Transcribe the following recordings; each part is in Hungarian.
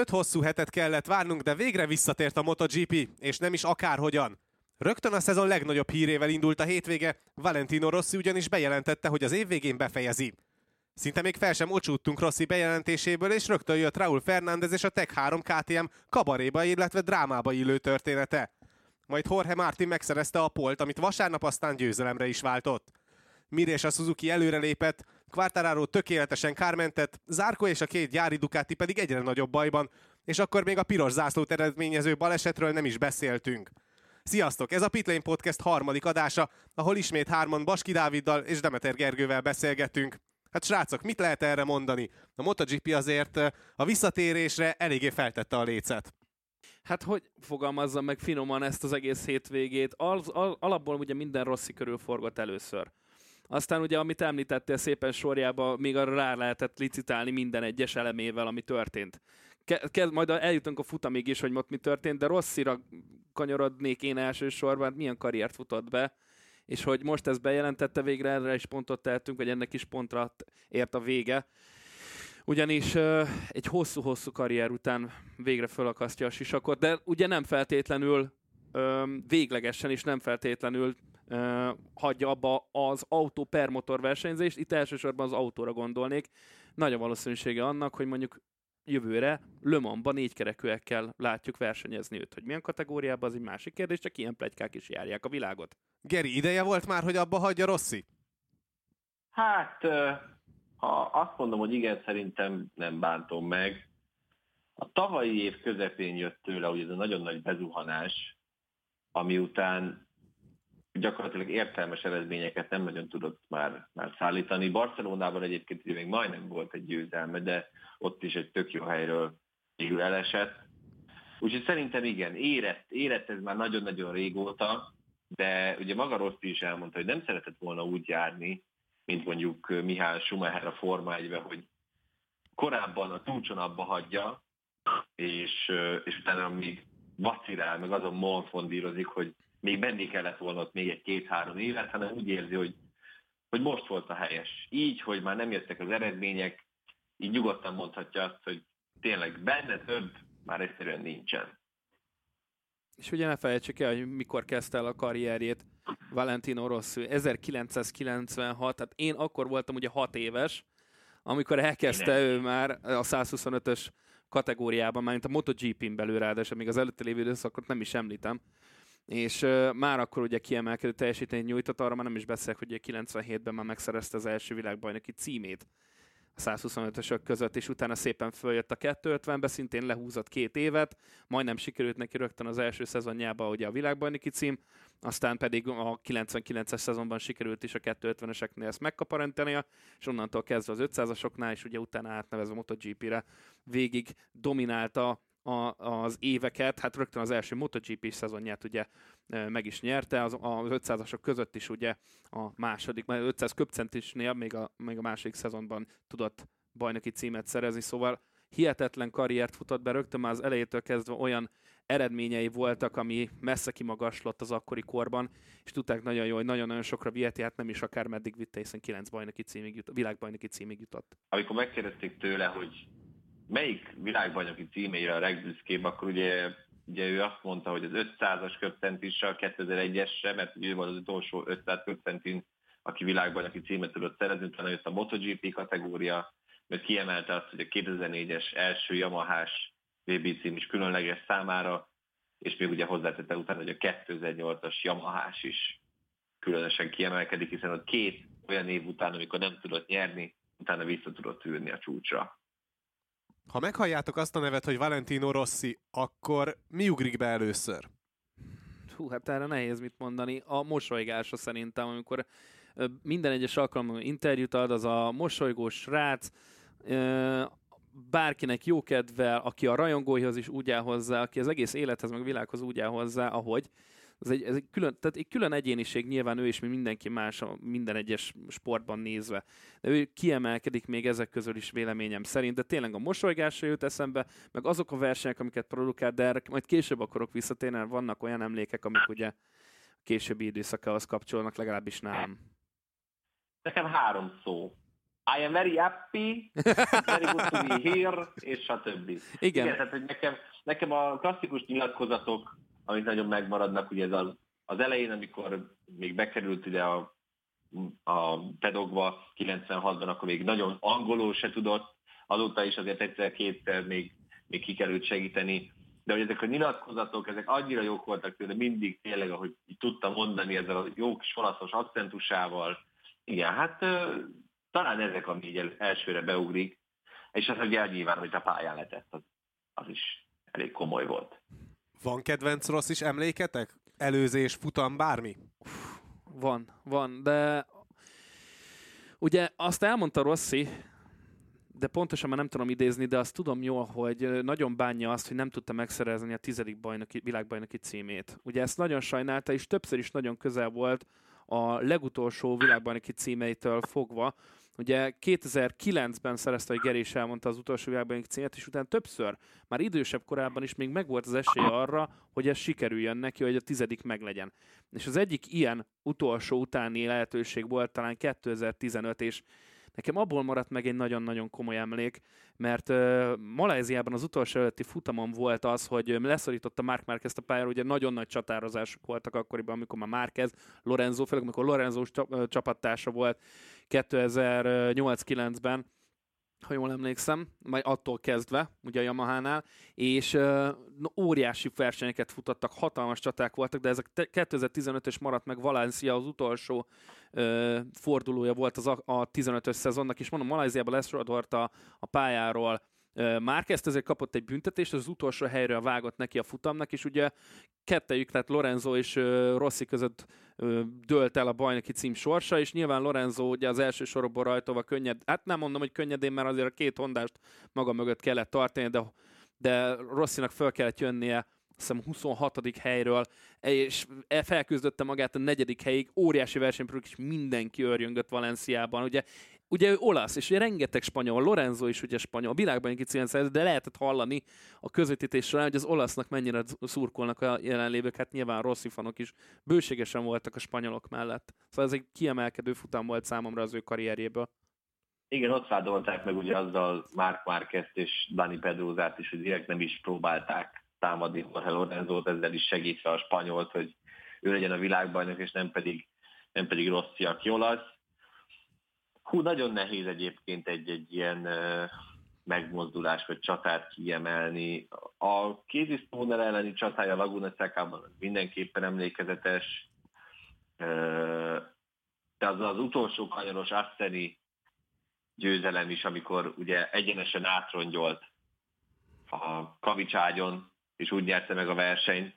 Öt hosszú hetet kellett várnunk, de végre visszatért a MotoGP, és nem is akárhogyan. Rögtön a szezon legnagyobb hírével indult a hétvége, Valentino Rossi ugyanis bejelentette, hogy az év végén befejezi. Szinte még fel sem ocsúttunk Rossi bejelentéséből, és rögtön jött Raúl Fernández és a Tech 3 KTM kabaréba, illetve drámába illő története. Majd Jorge Martin megszerezte a polt, amit vasárnap aztán győzelemre is váltott. Mir és a Suzuki előrelépett, Quartararo tökéletesen kármentett, Zárko és a két gyári Ducati pedig egyre nagyobb bajban, és akkor még a piros zászlót eredményező balesetről nem is beszéltünk. Sziasztok! Ez a Pitlane Podcast harmadik adása, ahol ismét hárman Baski Dáviddal és Demeter Gergővel beszélgetünk. Hát srácok, mit lehet erre mondani? A MotoGP azért a visszatérésre eléggé feltette a lécet. Hát hogy fogalmazzam meg finoman ezt az egész hétvégét? Al- al- alapból ugye minden Rossi körül forgott először. Aztán ugye, amit említettél szépen sorjába, még arra rá lehetett licitálni minden egyes elemével, ami történt. Ke- ke- majd eljutunk a futamig is, hogy mi történt, de Rosszira kanyarodnék én elsősorban, milyen karriert futott be, és hogy most ezt bejelentette végre, erre is pontot tehetünk, hogy ennek is pontra ért a vége. Ugyanis uh, egy hosszú-hosszú karrier után végre fölakasztja a sisakot, de ugye nem feltétlenül um, véglegesen és nem feltétlenül uh, hagyja abba az autó per motor versenyzést. Itt elsősorban az autóra gondolnék. Nagy a valószínűsége annak, hogy mondjuk jövőre Le Mansban négykerekűekkel látjuk versenyezni őt. Hogy milyen kategóriában, az egy másik kérdés, csak ilyen plegykák is járják a világot. Geri, ideje volt már, hogy abba hagyja Rossi? Hát, ha azt mondom, hogy igen, szerintem nem bántom meg. A tavalyi év közepén jött tőle ugye ez a nagyon nagy bezuhanás, ami után gyakorlatilag értelmes eredményeket nem nagyon tudott már, már szállítani. Barcelonában egyébként még majdnem volt egy győzelme, de ott is egy tök jó helyről végül elesett. Úgyhogy szerintem igen, érett, érett ez már nagyon-nagyon régóta, de ugye maga Rossi is elmondta, hogy nem szeretett volna úgy járni, mint mondjuk Mihály Schumacher a Forma 1 hogy korábban a túlcson abba hagyja, és, és utána még vacirál, meg azon monfondírozik, hogy még menni kellett volna ott még egy két-három évet, hanem úgy érzi, hogy, hogy most volt a helyes. Így, hogy már nem jöttek az eredmények, így nyugodtan mondhatja azt, hogy tényleg benne több már egyszerűen nincsen. És ugye ne felejtsük el, hogy mikor kezdte el a karrierjét Valentino Rossi. 1996, tehát én akkor voltam ugye 6 éves, amikor elkezdte ő már a 125-ös kategóriában, már mint a MotoGP-n belül ráadásul, még az előtte lévő időszakot nem is említem, és uh, már akkor ugye kiemelkedő teljesítményt nyújtott, arra már nem is beszélek, hogy 97-ben már megszerezte az első világbajnoki címét a 125-ösök között, és utána szépen följött a 250-be, szintén lehúzott két évet, majdnem sikerült neki rögtön az első szezonjába ugye a világbajnoki cím, aztán pedig a 99-es szezonban sikerült is a 250-eseknél ezt megkaparintania, és onnantól kezdve az 500-asoknál, és ugye utána átnevezve MotoGP-re végig dominálta a, az éveket, hát rögtön az első MotoGP szezonját ugye meg is nyerte, az, az 500-asok között is ugye a második, mert 500 köpcentisnél még a, még a második szezonban tudott bajnoki címet szerezni, szóval hihetetlen karriert futott be, rögtön már az elejétől kezdve olyan eredményei voltak, ami messze kimagaslott az akkori korban, és tudták nagyon jó, hogy nagyon-nagyon sokra viheti, hát nem is akár meddig vitte, hiszen 9 bajnoki címig jutott, világbajnoki címig jutott. Amikor megkérdezték tőle, hogy melyik világbajnoki címére a legbüszkébb, akkor ugye, ugye ő azt mondta, hogy az 500-as köpcentissel, 2001-esre, mert ő volt az utolsó 500 köpcentin, aki világbajnoki címet tudott szerezni, utána jött a MotoGP kategória, mert kiemelte azt, hogy a 2004-es első Yamaha-s VB cím is különleges számára, és még ugye hozzátette utána, hogy a 2008-as yamaha is különösen kiemelkedik, hiszen ott két olyan év után, amikor nem tudott nyerni, utána vissza tudott ülni a csúcsra. Ha meghalljátok azt a nevet, hogy Valentino Rossi, akkor mi ugrik be először? Hú, hát erre nehéz mit mondani. A mosolygása szerintem, amikor minden egyes alkalommal interjút ad, az a mosolygós srác, bárkinek jó kedvel, aki a rajongóihoz is úgy áll hozzá, aki az egész élethez, meg világhoz úgy áll hozzá, ahogy, ez egy, ez egy külön, tehát egy külön egyéniség nyilván ő is, mint mindenki más a minden egyes sportban nézve. De ő kiemelkedik még ezek közül is véleményem szerint, de tényleg a mosolygása jut eszembe, meg azok a versenyek, amiket produkál, de erre majd később akarok visszatérni, mert vannak olyan emlékek, amik ugye későbbi időszakához kapcsolnak, legalábbis nálam. Nekem három szó. I am very happy, very good to be here, és stb. Igen. Igen tehát hogy nekem, nekem a klasszikus nyilatkozatok, amik nagyon megmaradnak, ugye ez az, az elején, amikor még bekerült ide a, a pedogba 96-ban, akkor még nagyon angolul se tudott, azóta is azért egyszer-kétszer még, még kikerült segíteni, de hogy ezek a nyilatkozatok, ezek annyira jók voltak tőle, mindig tényleg, ahogy így tudtam mondani ezzel a jó kis olaszos akcentusával. Igen, hát talán ezek, ami így elsőre beugrik, és az ugye nyilván, hogy a pályán letett, az, az is elég komoly volt. Van kedvenc rossz is emléketek? Előzés, futam, bármi? Van, van, de ugye azt elmondta Rossi, de pontosan már nem tudom idézni, de azt tudom jól, hogy nagyon bánja azt, hogy nem tudta megszerezni a tizedik bajnoki, világbajnoki címét. Ugye ezt nagyon sajnálta, és többször is nagyon közel volt a legutolsó világbajnoki címeitől fogva. Ugye 2009-ben szerezte, hogy Geri is elmondta az utolsó világbajnoki címet, és utána többször, már idősebb korában is még megvolt az esély arra, hogy ez sikerüljön neki, hogy a tizedik meglegyen. És az egyik ilyen utolsó utáni lehetőség volt talán 2015, és Nekem abból maradt meg egy nagyon-nagyon komoly emlék, mert uh, Maláziában az utolsó előtti futamon volt az, hogy leszorította Mark Marquez a pályára, ugye nagyon nagy csatározások voltak akkoriban, amikor már Marquez, Lorenzo, főleg amikor Lorenzo csapattársa volt 2008-9-ben, ha jól emlékszem, majd attól kezdve, ugye a Yamaha-nál, és uh, óriási versenyeket futottak, hatalmas csaták voltak, de ezek 2015-ös maradt meg Valencia az utolsó uh, fordulója volt az a, a 15-ös szezonnak, és mondom, Malajziában lesorolt a, a pályáról. Márkezt ezért kapott egy büntetést, az utolsó helyre vágott neki a futamnak, és ugye kettejük, tehát Lorenzo és Rossi között dölt el a bajnoki cím sorsa, és nyilván Lorenzo ugye az első sorokból rajtova könnyed, hát nem mondom, hogy könnyedén, mert azért a két hondást maga mögött kellett tartani, de, de Rossinak fel kellett jönnie hiszem 26. helyről, és e felküzdötte magát a negyedik helyig, óriási versenypróbák, és mindenki örjöngött Valenciában. Ugye ugye ő olasz, és ugye rengeteg spanyol, Lorenzo is ugye spanyol, a világban egy kicsit de lehetett hallani a közvetítés során, hogy az olasznak mennyire szurkolnak a jelenlévők, hát nyilván rossz fanok is bőségesen voltak a spanyolok mellett. Szóval ez egy kiemelkedő futam volt számomra az ő karrierjéből. Igen, ott vádolták meg ugye azzal Mark Marquez és Dani Pedrózát is, hogy direkt nem is próbálták támadni Jorge Lorenzót, ezzel is segítve a spanyolt, hogy ő legyen a világbajnok, és nem pedig, nem pedig Rossi, aki olasz Hú, nagyon nehéz egyébként egy-egy ilyen megmozdulás vagy csatát kiemelni. A Kézi elleni csatája Laguna Secában mindenképpen emlékezetes, de az az utolsó kanyaros Asteni győzelem is, amikor ugye egyenesen átrongyolt a kavicságyon, és úgy nyerte meg a versenyt,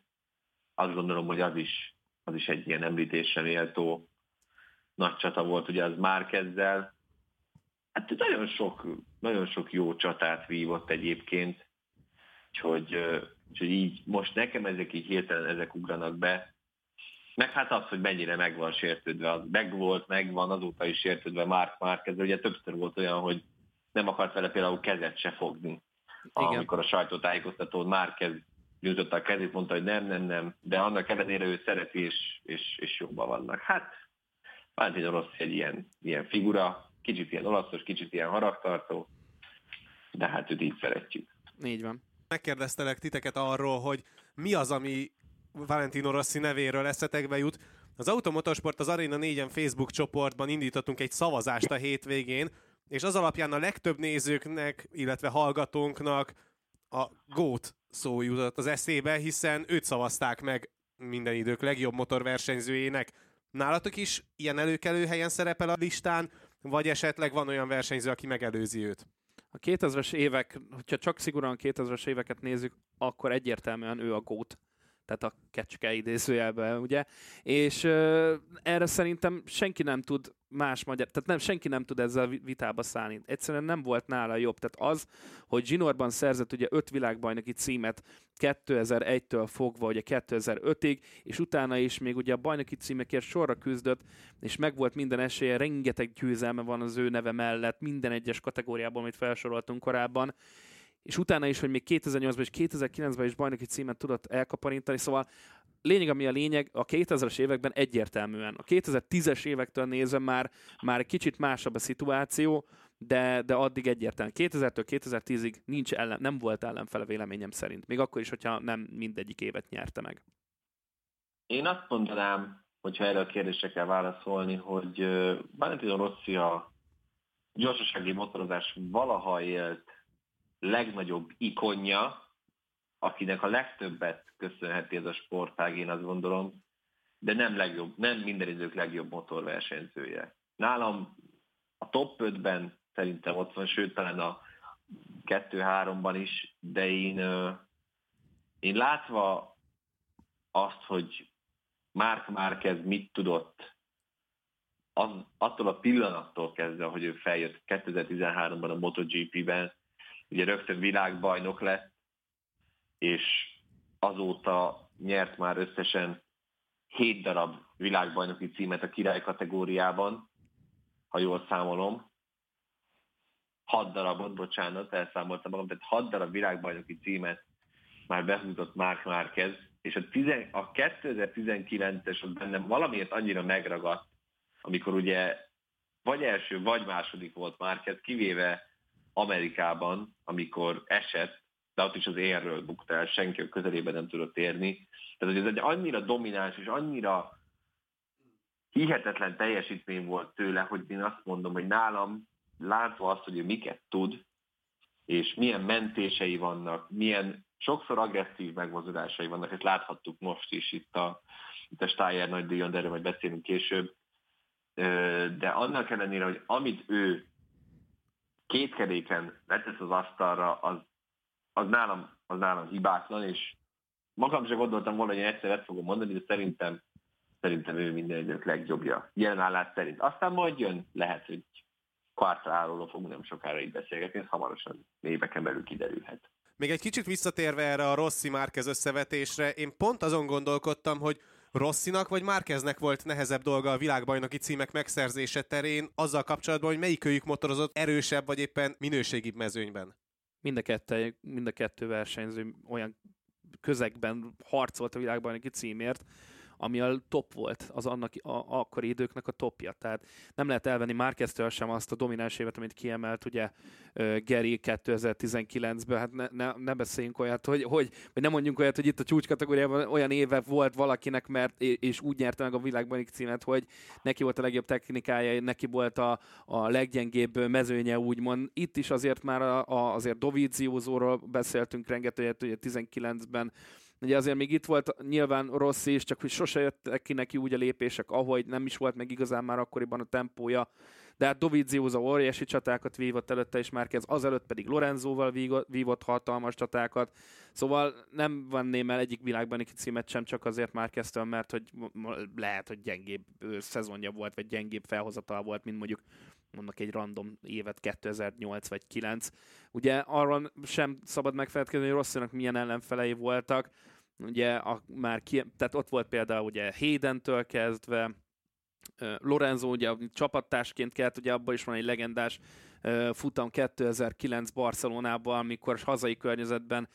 azt gondolom, hogy az is, az is egy ilyen említésre méltó nagy csata volt ugye az már kezdel. Hát nagyon sok, nagyon sok jó csatát vívott egyébként, úgyhogy, úgyhogy így most nekem ezek így hirtelen ezek ugranak be. Meg hát az, hogy mennyire meg van sértődve, az meg volt, megvan, azóta is sértődve Mark Márquez, ugye többször volt olyan, hogy nem akart vele például kezet se fogni. Igen. Amikor a sajtótájékoztatón Márquez nyújtotta a kezét, mondta, hogy nem, nem, nem, de annak ellenére ő szereti, és, és, és jobban vannak. Hát Valentino Rossi egy ilyen, ilyen figura, kicsit ilyen olaszos, kicsit ilyen haragtartó, de hát őt így szeretjük. Így van. Megkérdeztelek titeket arról, hogy mi az, ami Valentino Rossi nevéről eszetekbe jut. Az Automotorsport az Arena 4-en Facebook csoportban indítottunk egy szavazást a hétvégén, és az alapján a legtöbb nézőknek, illetve hallgatónknak a GOAT szó jutott az eszébe, hiszen őt szavazták meg minden idők legjobb motorversenyzőjének. Nálatok is ilyen előkelő helyen szerepel a listán, vagy esetleg van olyan versenyző, aki megelőzi őt? A 2000-es évek, hogyha csak szigorúan 2000-es éveket nézzük, akkor egyértelműen ő a gót tehát a kecske idézőjelben, ugye? És uh, erre szerintem senki nem tud más magyar, tehát nem, senki nem tud ezzel vitába szállni. Egyszerűen nem volt nála jobb. Tehát az, hogy Zsinorban szerzett ugye öt világbajnoki címet 2001-től fogva ugye 2005-ig, és utána is még ugye a bajnoki címekért sorra küzdött, és megvolt minden esélye, rengeteg győzelme van az ő neve mellett, minden egyes kategóriában, amit felsoroltunk korábban, és utána is, hogy még 2008-ban és 2009-ben is bajnoki címet tudott elkaparintani, szóval lényeg, ami a lényeg, a 2000-es években egyértelműen. A 2010-es évektől nézve már, már kicsit másabb a szituáció, de, de addig egyértelműen 2000-től 2010-ig nincs ellen, nem volt ellenfele véleményem szerint. Még akkor is, hogyha nem mindegyik évet nyerte meg. Én azt mondanám, hogyha erre a kérdésre kell válaszolni, hogy Valentino Rossi a gyorsasági motorozás valaha élt legnagyobb ikonja, akinek a legtöbbet köszönheti ez a sportág, én azt gondolom, de nem, legjobb, nem minden idők legjobb motorversenyzője. Nálam a top 5-ben szerintem ott van, sőt talán a 2-3-ban is, de én, én látva azt, hogy Mark Márquez mit tudott, az, attól a pillanattól kezdve, hogy ő feljött 2013-ban a MotoGP-ben, ugye rögtön világbajnok lett, és azóta nyert már összesen 7 darab világbajnoki címet a király kategóriában, ha jól számolom. 6 darabot, bocsánat, elszámoltam magam, tehát 6 darab világbajnoki címet már behúzott Mark Márquez, és a, tizen, a 2019-es az bennem valamiért annyira megragadt, amikor ugye vagy első, vagy második volt Márquez, kivéve Amerikában, amikor esett, de ott is az érről buktál, senki a közelében nem tudott érni. Tehát, hogy ez egy annyira domináns és annyira hihetetlen teljesítmény volt tőle, hogy én azt mondom, hogy nálam látva azt, hogy ő miket tud, és milyen mentései vannak, milyen sokszor agresszív megmozdulásai vannak, ezt láthattuk most is itt a, itt a Steyer nagy díjon, de erről majd beszélünk később. De annak ellenére, hogy amit ő két keréken letesz az asztalra, az, az, nálam, az nálam hibátlan, és magam sem gondoltam volna, hogy én egyszer ezt fogom mondani, de szerintem, szerintem ő minden idők legjobbja. Jelen állás szerint. Aztán majd jön, lehet, hogy Quartararo fogunk nem sokára így beszélgetni, ez hamarosan éveken belül kiderülhet. Még egy kicsit visszatérve erre a Rossi Márquez összevetésre, én pont azon gondolkodtam, hogy Rossinak vagy Márkeznek volt nehezebb dolga a világbajnoki címek megszerzése terén, azzal kapcsolatban, hogy melyikőjük motorozott erősebb vagy éppen minőségibb mezőnyben? Mind a, kettő, mind a kettő versenyző olyan közegben harcolt a világbajnoki címért, ami a top volt, az annak a, akkori időknek a topja. Tehát nem lehet elvenni Márkeztől sem azt a domináns évet, amit kiemelt ugye Geri 2019-ben. Hát ne, ne, ne beszéljünk olyat, hogy, hogy, vagy nem mondjunk olyat, hogy itt a csúcs kategóriában olyan éve volt valakinek, mert és úgy nyerte meg a világban címet, hogy neki volt a legjobb technikája, neki volt a, a leggyengébb mezőnye, úgymond. Itt is azért már a, a, azért Doviziozóról beszéltünk rengeteget, ugye 19-ben Ugye azért még itt volt nyilván rossz is, csak hogy sose jöttek ki neki úgy a lépések, ahogy nem is volt meg igazán már akkoriban a tempója. De hát Dovizioza óriási csatákat vívott előtte, és már kezd azelőtt pedig Lorenzóval vívott hatalmas csatákat. Szóval nem venném el egyik világban egy címet sem csak azért már kezdtem, mert hogy lehet, hogy gyengébb szezonja volt, vagy gyengébb felhozatal volt, mint mondjuk mondok egy random évet 2008 vagy 9. Ugye arról sem szabad megfelelkezni, hogy Rosszinak milyen ellenfelei voltak ugye a, már ki, tehát ott volt például ugye Hayden-től kezdve, Lorenzo ugye csapattársként kelt, ugye abban is van egy legendás futam 2009 Barcelonában, amikor hazai környezetben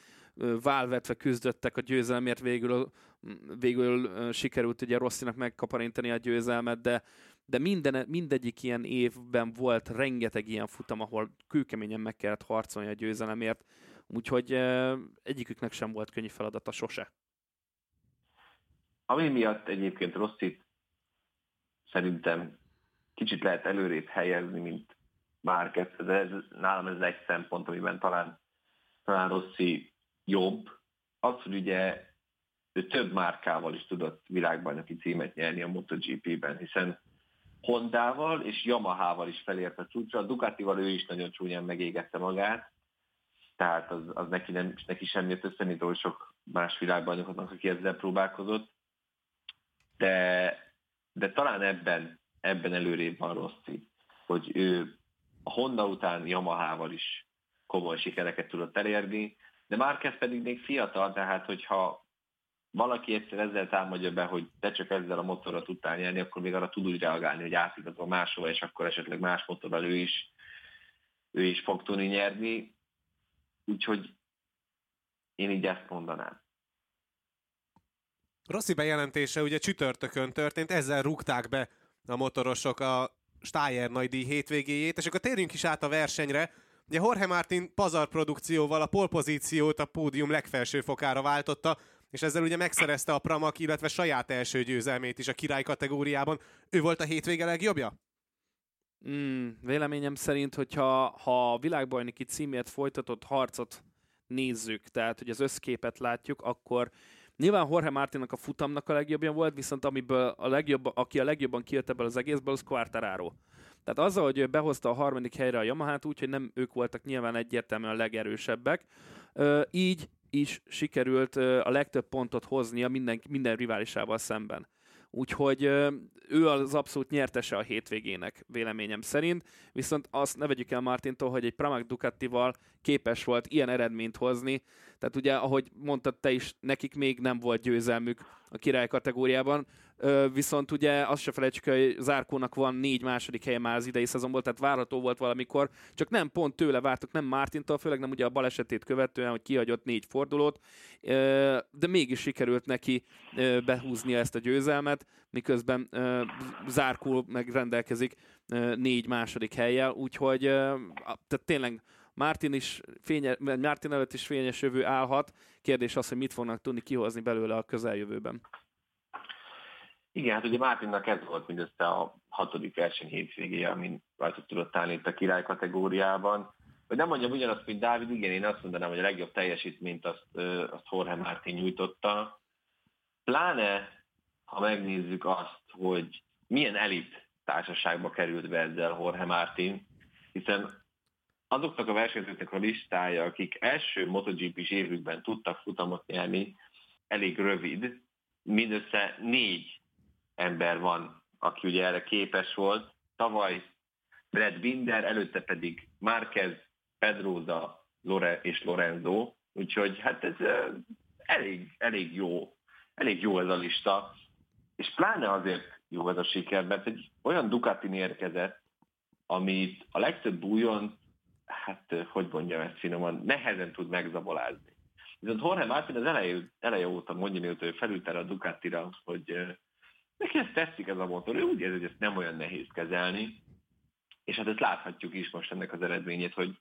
válvetve küzdöttek a győzelmért, végül, végül sikerült ugye Rosszinak megkaparintani a győzelmet, de, de minden, mindegyik ilyen évben volt rengeteg ilyen futam, ahol kőkeményen meg kellett harcolni a győzelemért, Úgyhogy egyiküknek sem volt könnyű feladata sose. Ami miatt egyébként Rosszit szerintem kicsit lehet előrébb helyezni, mint Márquez. Ez, ez, nálam ez egy szempont, amiben talán, talán Rossi jobb. Az, hogy ugye ő több márkával is tudott világbajnoki címet nyerni a MotoGP-ben, hiszen Hondával és Yamahával is felért a csúcsra, a Ducatival ő is nagyon csúnyán megégette magát, tehát az, az neki, nem, neki sem jött össze, mint sok más világbajnokoknak, aki ezzel próbálkozott. De, de talán ebben, ebben előrébb van Rossi, hogy ő a Honda után Yamaha-val is komoly sikereket tudott elérni, de Márquez pedig még fiatal, tehát hogyha valaki egyszer ezzel támadja be, hogy te csak ezzel a motorral tudtál nyerni, akkor még arra tud úgy reagálni, hogy átigazol máshova, és akkor esetleg más motorral ő is, ő is fog tudni nyerni. Úgyhogy én így ezt mondanám. Rossi bejelentése ugye csütörtökön történt, ezzel rúgták be a motorosok a Steyer nagydíj hétvégéjét, és akkor térjünk is át a versenyre. Ugye Jorge Martin pazar produkcióval a polpozíciót a pódium legfelső fokára váltotta, és ezzel ugye megszerezte a Pramak, illetve saját első győzelmét is a király kategóriában. Ő volt a hétvége legjobbja? Mm, véleményem szerint, hogyha ha a világbajnoki címért folytatott harcot nézzük, tehát hogy az összképet látjuk, akkor Nyilván Jorge Martinnak a futamnak a legjobbja volt, viszont amiből a legjobb, aki a legjobban kijött ebből az egészből, az Quartararo. Tehát azzal, hogy ő behozta a harmadik helyre a Yamaha-t, úgyhogy nem ők voltak nyilván egyértelműen a legerősebbek, így is sikerült a legtöbb pontot hoznia minden, minden riválisával szemben. Úgyhogy ő az abszolút nyertese a hétvégének, véleményem szerint. Viszont azt ne vegyük el Martintól, hogy egy Pramac Ducatival képes volt ilyen eredményt hozni. Tehát ugye, ahogy mondtad te is, nekik még nem volt győzelmük a király kategóriában. Viszont ugye azt se felejtsük, hogy Zárkónak van négy második helye már az idei szezonból, tehát várható volt valamikor, csak nem pont tőle vártuk, nem Mártintól, főleg nem ugye a balesetét követően, hogy kihagyott négy fordulót, de mégis sikerült neki behúznia ezt a győzelmet, miközben Zárkó megrendelkezik négy második helyjel, úgyhogy tehát tényleg Martin, is fénye, Martin előtt is fényes jövő állhat. Kérdés az, hogy mit fognak tudni kihozni belőle a közeljövőben. Igen, hát ugye Mártinnak ez volt mindössze a hatodik verseny hétvégéje, amin rajta tudott állni itt a király kategóriában. Hogy nem mondjam ugyanazt, mint Dávid, igen, én azt mondanám, hogy a legjobb teljesítményt azt, azt Jorge Mártin nyújtotta. Pláne, ha megnézzük azt, hogy milyen elit társaságba került be ezzel Jorge Martin, hiszen azoknak a versenyzőknek a listája, akik első MotoGP-s évükben tudtak futamot nyerni, elég rövid, mindössze négy ember van, aki ugye erre képes volt. Tavaly Brad Binder, előtte pedig Márquez, Pedroza Lore és Lorenzo, úgyhogy hát ez elég, elég jó, elég jó ez a lista, és pláne azért jó ez a siker, mert egy olyan Ducati érkezett, amit a legtöbb újon, hát hogy mondjam ezt finoman, nehezen tud megzabolázni. Viszont Jorge Martin az eleje, eleje óta mondja, mióta ő felült erre a Ducatira, hogy neki ezt tetszik ez a motor, ő úgy érzi, hogy ezt nem olyan nehéz kezelni, és hát ezt láthatjuk is most ennek az eredményét, hogy,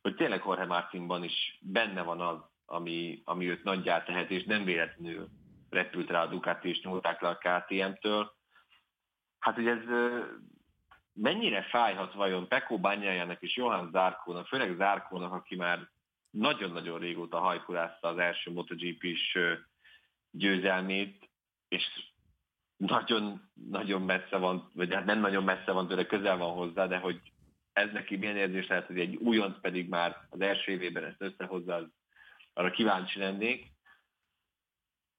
hogy tényleg Jorge Martinban is benne van az, ami, ami őt nagyjá tehet, és nem véletlenül repült rá a Ducati, és nyúlták le a KTM-től. Hát, hogy ez mennyire fájhat vajon Pekó bányájának és Johann Zárkónak, főleg Zárkónak, aki már nagyon-nagyon régóta hajkurázta az első MotoGP-s győzelmét, és nagyon-nagyon messze van, vagy hát nem nagyon messze van tőle, közel van hozzá, de hogy ez neki milyen érzés lehet, hogy egy újonc pedig már az első évében ezt összehozza, az, arra kíváncsi lennék.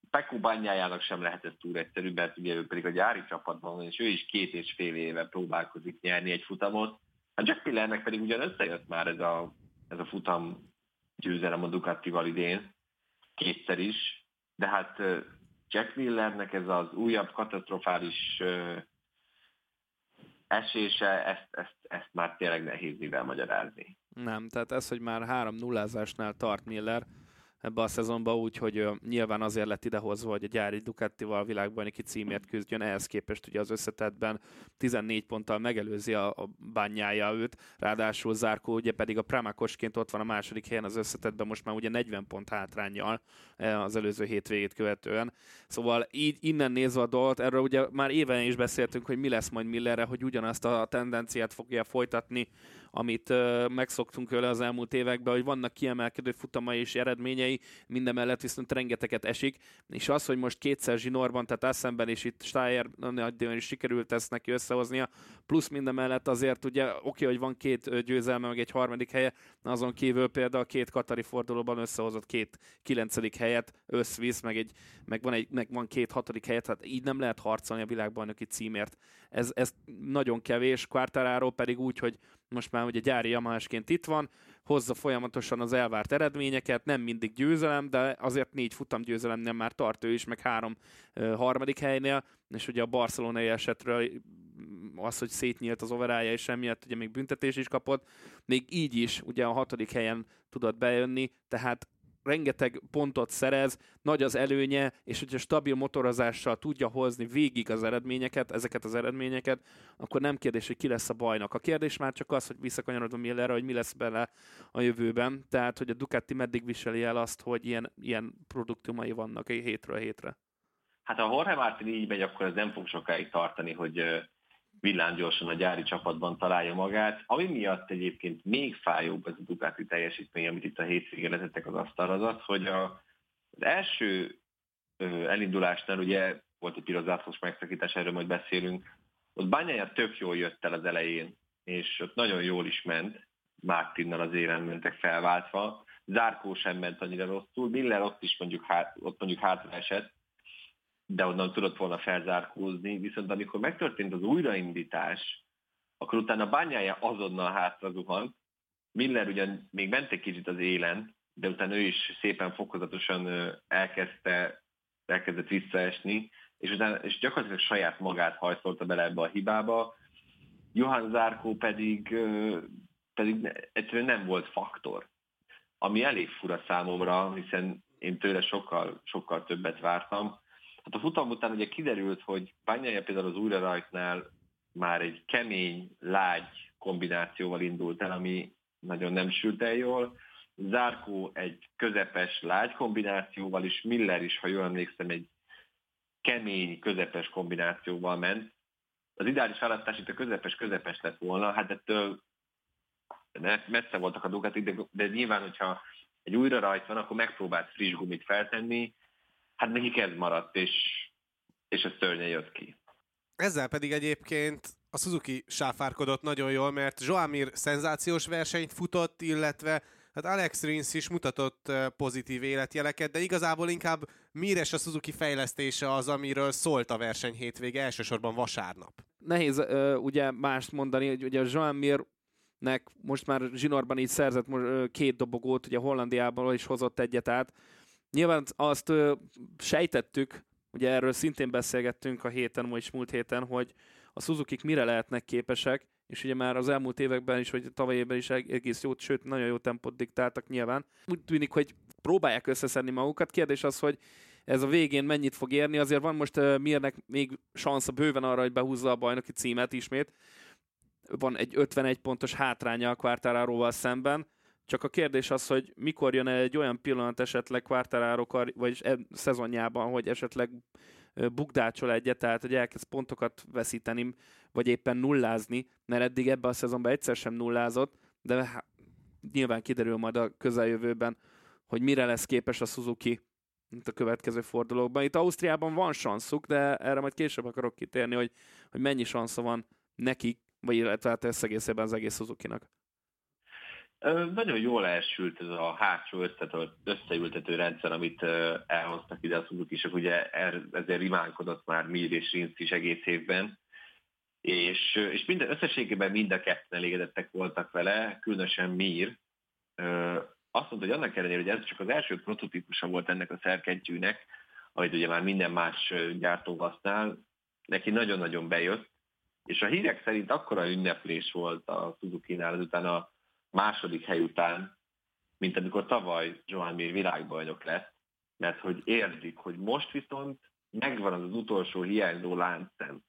Pekó bányájának sem lehet ez túl egyszerű, mert ugye ő pedig a gyári csapatban van, és ő is két és fél éve próbálkozik nyerni egy futamot. A Jack Millernek pedig ugyan összejött már ez a, ez a futam győzelem a Ducatival idén, kétszer is, de hát Jack Millernek ez az újabb katasztrofális esése, ezt, ezt, ezt már tényleg nehéz mivel magyarázni. Nem, tehát ez, hogy már három nullázásnál tart Miller, ebbe a szezonban, úgyhogy uh, nyilván azért lett idehozva, hogy a gyári Ducatival világbajnoki címért küzdjön, ehhez képest ugye az összetetben 14 ponttal megelőzi a, a bányája őt, ráadásul Zárkó ugye pedig a Pramakosként ott van a második helyen az összetetben, most már ugye 40 pont hátrányjal az előző hétvégét követően. Szóval így innen nézve a dolgot, erről ugye már éven is beszéltünk, hogy mi lesz majd Millerre, hogy ugyanazt a tendenciát fogja folytatni, amit megszoktunk vele az elmúlt években, hogy vannak kiemelkedő futamai és eredményei, minden mellett viszont rengeteget esik, és az, hogy most kétszer zsinórban, tehát eszemben is itt Steyer is sikerült ezt neki összehoznia, plusz minden mellett azért ugye oké, hogy van két győzelme, meg egy harmadik helye, azon kívül például két katari fordulóban összehozott két kilencedik helyet, összvisz, meg, egy, meg, van egy, meg van két hatodik helyet, tehát így nem lehet harcolni a világbajnoki címért. Ez, ez nagyon kevés, Quartararo pedig úgy, hogy most már ugye gyári Yamahásként itt van, hozza folyamatosan az elvárt eredményeket, nem mindig győzelem, de azért négy futam nem már tart ő is, meg három uh, harmadik helynél, és ugye a barcelonai esetről az, hogy szétnyílt az overája, és emiatt ugye még büntetés is kapott, még így is ugye a hatodik helyen tudott bejönni, tehát rengeteg pontot szerez, nagy az előnye, és hogyha stabil motorozással tudja hozni végig az eredményeket, ezeket az eredményeket, akkor nem kérdés, hogy ki lesz a bajnak. A kérdés már csak az, hogy visszakanyarodom Millerre, hogy mi lesz bele a jövőben, tehát hogy a Ducati meddig viseli el azt, hogy ilyen, ilyen produktumai vannak egy hétről hétre. Hát ha Jorge Martin így megy, akkor ez nem fog sokáig tartani, hogy villámgyorsan a gyári csapatban találja magát. Ami miatt egyébként még fájóbb ez a Ducati teljesítmény, amit itt a hétvégén letettek az asztalra, az az, hogy a, az első ö, elindulásnál ugye volt egy piros zászlós megszakítás, erről majd beszélünk, ott Bányája tök jól jött el az elején, és ott nagyon jól is ment, Mártinnal az élen mentek felváltva, Zárkó sem ment annyira rosszul, Miller ott is mondjuk, hát, ott mondjuk hátra esett, de onnan tudott volna felzárkózni, viszont amikor megtörtént az újraindítás, akkor utána bányája azonnal hátra zuhant, Miller ugyan még ment egy kicsit az élen, de utána ő is szépen fokozatosan elkezdte, elkezdett visszaesni, és, utána, és gyakorlatilag saját magát hajszolta bele ebbe a hibába. Johann Zárkó pedig, pedig egyszerűen nem volt faktor. Ami elég fura számomra, hiszen én tőle sokkal, sokkal többet vártam. Hát a futam után ugye kiderült, hogy Bányája például az újra rajtnál már egy kemény, lágy kombinációval indult el, ami nagyon nem sült el jól. Zárkó egy közepes, lágy kombinációval, és Miller is, ha jól emlékszem, egy kemény, közepes kombinációval ment. Az ideális választás itt a közepes-közepes lett volna, hát ettől messze voltak a Ducati, de, de nyilván, hogyha egy újra rajt van, akkor megpróbált friss gumit feltenni, hát nekik ez maradt, és, és ez szörnyen jött ki. Ezzel pedig egyébként a Suzuki sáfárkodott nagyon jól, mert Joamir szenzációs versenyt futott, illetve hát Alex Rins is mutatott pozitív életjeleket, de igazából inkább Mires a Suzuki fejlesztése az, amiről szólt a verseny hétvége, elsősorban vasárnap. Nehéz uh, ugye mást mondani, hogy ugye Joan Mir nek most már zsinórban így szerzett két dobogót, ugye Hollandiából is hozott egyet át, Nyilván azt ö, sejtettük, ugye erről szintén beszélgettünk a héten, vagy múlt héten, hogy a suzuki mire lehetnek képesek, és ugye már az elmúlt években is, vagy tavaly évben is egész jó, sőt, nagyon jó tempót diktáltak nyilván. Úgy tűnik, hogy próbálják összeszedni magukat. Kérdés az, hogy ez a végén mennyit fog érni, azért van most uh, Mirnek még szansza bőven arra, hogy behúzza a bajnoki címet ismét. Van egy 51 pontos hátránya a Quartararoval szemben, csak a kérdés az, hogy mikor jön egy olyan pillanat esetleg Quartararo vagy e, szezonjában, hogy esetleg bukdácsol egyet, tehát hogy elkezd pontokat veszíteni, vagy éppen nullázni, mert eddig ebben a szezonban egyszer sem nullázott, de nyilván kiderül majd a közeljövőben, hogy mire lesz képes a Suzuki mint a következő fordulókban. Itt Ausztriában van sanszuk, de erre majd később akarok kitérni, hogy, hogy mennyi sansza van nekik, vagy illetve hát egészében az egész Suzuki-nak. Nagyon jól elsült ez a hátsó összeültető rendszer, amit elhoztak ide a Suzuki-sok, ugye er, ezért rimánkodott már Mir és Rinsz is egész évben, és, és minden, összességében mind a ketten elégedettek voltak vele, különösen Mir. Azt mondta, hogy annak ellenére, hogy ez csak az első prototípusa volt ennek a szerkentyűnek, amit ugye már minden más gyártó használ, neki nagyon-nagyon bejött, és a hírek szerint akkora ünneplés volt a Suzuki-nál, azután a második hely után, mint amikor tavaly Johan Mir világbajnok lett, mert hogy érzik, hogy most viszont megvan az, az utolsó hiányzó láncszem,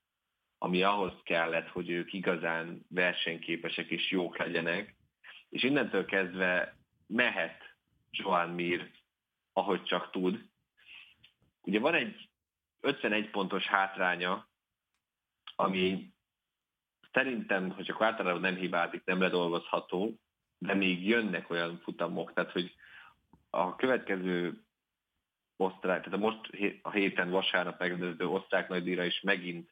ami ahhoz kellett, hogy ők igazán versenyképesek és jók legyenek, és innentől kezdve mehet Joan Mir, ahogy csak tud. Ugye van egy 51 pontos hátránya, ami szerintem, hogyha Quartararo nem hibázik, nem ledolgozható, de még jönnek olyan futamok, tehát hogy a következő osztrák, tehát a most a héten vasárnap megrendező osztrák nagydíjra is megint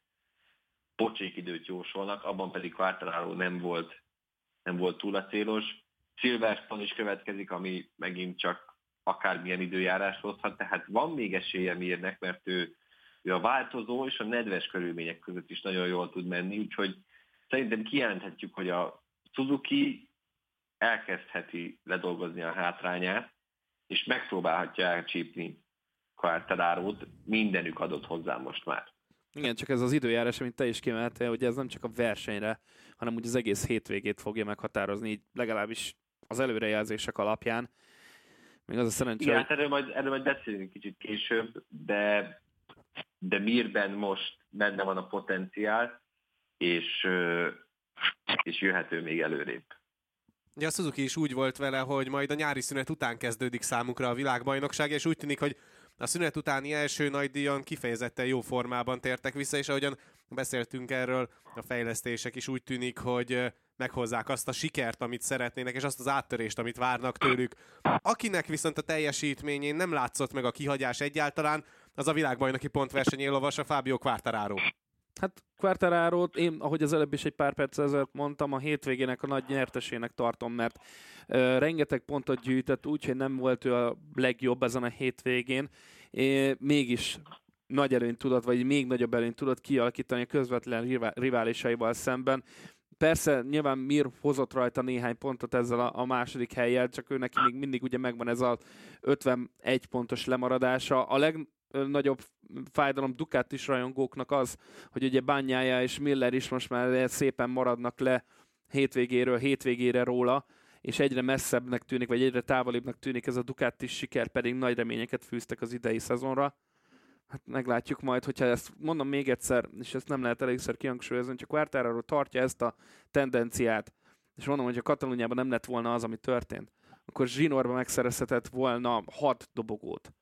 pocsék időt jósolnak, abban pedig Quartararo nem volt, nem volt túl a célos. Silverstone is következik, ami megint csak akármilyen időjárás hozhat, tehát van még esélye Mirnek, mert ő, ő a változó és a nedves körülmények között is nagyon jól tud menni, úgyhogy szerintem kijelenthetjük, hogy a Suzuki elkezdheti ledolgozni a hátrányát, és megpróbálhatja elcsípni Quartararót, mindenük adott hozzá most már. Igen, csak ez az időjárás, amit te is kiemeltél, hogy ez nem csak a versenyre, hanem úgy az egész hétvégét fogja meghatározni, így legalábbis az előrejelzések alapján. Még az a szerencsé, Igen, hogy... hát erről majd, erről majd beszélünk kicsit később, de, de Mirben most benne van a potenciál, és, és jöhető még előrébb. Ja, a Suzuki is úgy volt vele, hogy majd a nyári szünet után kezdődik számukra a világbajnokság, és úgy tűnik, hogy a szünet utáni első nagy díjon kifejezetten jó formában tértek vissza, és ahogyan beszéltünk erről, a fejlesztések is úgy tűnik, hogy meghozzák azt a sikert, amit szeretnének, és azt az áttörést, amit várnak tőlük. Akinek viszont a teljesítményén nem látszott meg a kihagyás egyáltalán, az a világbajnoki pontverseny éllovas a Fábio Quartararo. Hát quartararo én, ahogy az előbb is egy pár perc ezelőtt mondtam, a hétvégének a nagy nyertesének tartom, mert uh, rengeteg pontot gyűjtött, úgyhogy nem volt ő a legjobb ezen a hétvégén, é, mégis nagy előnyt tudott, vagy még nagyobb előnyt tudott kialakítani a közvetlen riválisaival szemben. Persze nyilván Mir hozott rajta néhány pontot ezzel a, a második helyjel, csak ő neki még mindig ugye megvan ez a 51 pontos lemaradása. A legnagyobb fájdalom is rajongóknak az, hogy ugye Bányája és Miller is most már szépen maradnak le hétvégéről hétvégére róla, és egyre messzebbnek tűnik, vagy egyre távolibbnak tűnik ez a Ducati siker, pedig nagy reményeket fűztek az idei szezonra. Hát meglátjuk majd, hogyha ezt mondom még egyszer, és ezt nem lehet elégszer kihangsúlyozni, hogyha Quartararo tartja ezt a tendenciát, és mondom, hogy a Katalóniában nem lett volna az, ami történt, akkor Zsinorba megszerezhetett volna hat dobogót.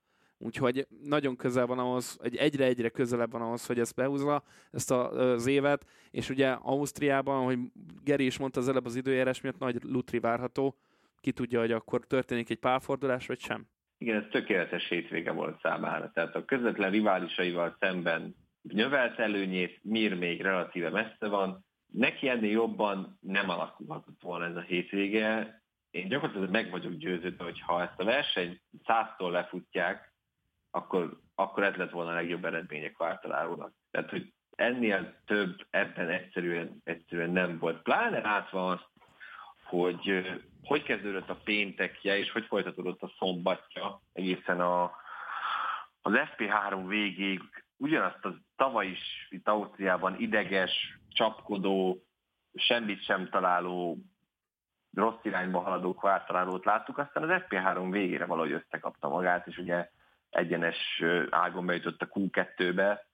Úgyhogy nagyon közel van ahhoz, egy egyre-egyre közelebb van ahhoz, hogy ezt behúzza, ezt az évet, és ugye Ausztriában, hogy Geri is mondta az előbb az időjárás miatt nagy lutri várható, ki tudja, hogy akkor történik egy pálfordulás, vagy sem. Igen, ez tökéletes hétvége volt számára. Tehát a közvetlen riválisaival szemben növelt előnyét, Mir még relatíve messze van. Neki ennél jobban nem alakulhatott volna ez a hétvége. Én gyakorlatilag meg vagyok győződve, hogy ha ezt a versenyt száztól lefutják, akkor, akkor ez lett volna a legjobb eredmények Vártalárónak. Tehát, hogy ennél több ebben egyszerűen, egyszerűen nem volt. Pláne látva azt, hogy hogy kezdődött a péntekje, és hogy folytatódott a szombatja egészen a, az FP3 végéig, ugyanazt a tavaly is itt Ausztriában ideges, csapkodó, semmit sem találó, rossz irányba haladó kvártalálót láttuk, aztán az FP3 végére valahogy összekapta magát, és ugye egyenes ágon bejutott a Q2-be,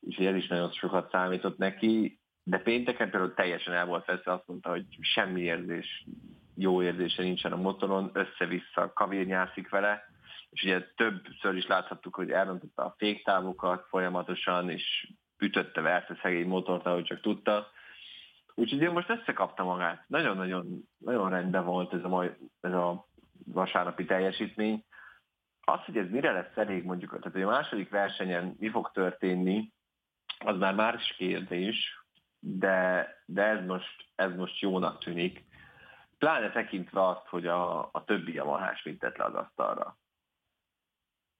és ez is nagyon sokat számított neki, de pénteken például teljesen el volt veszve, azt mondta, hogy semmi érzés, jó érzése nincsen a motoron, össze-vissza kavérnyászik vele, és ugye többször is láthattuk, hogy elrontotta a féktávokat folyamatosan, és ütötte verte szegény motort, ahogy csak tudta. Úgyhogy én most összekapta magát. Nagyon-nagyon nagyon rendben volt ez a, mai, ez a vasárnapi teljesítmény. Az, hogy ez mire lesz elég mondjuk, tehát hogy a második versenyen mi fog történni, az már más kérdés, de, de ez, most, ez most jónak tűnik. Pláne tekintve azt, hogy a, a többi Yamahás mint tett le az asztalra.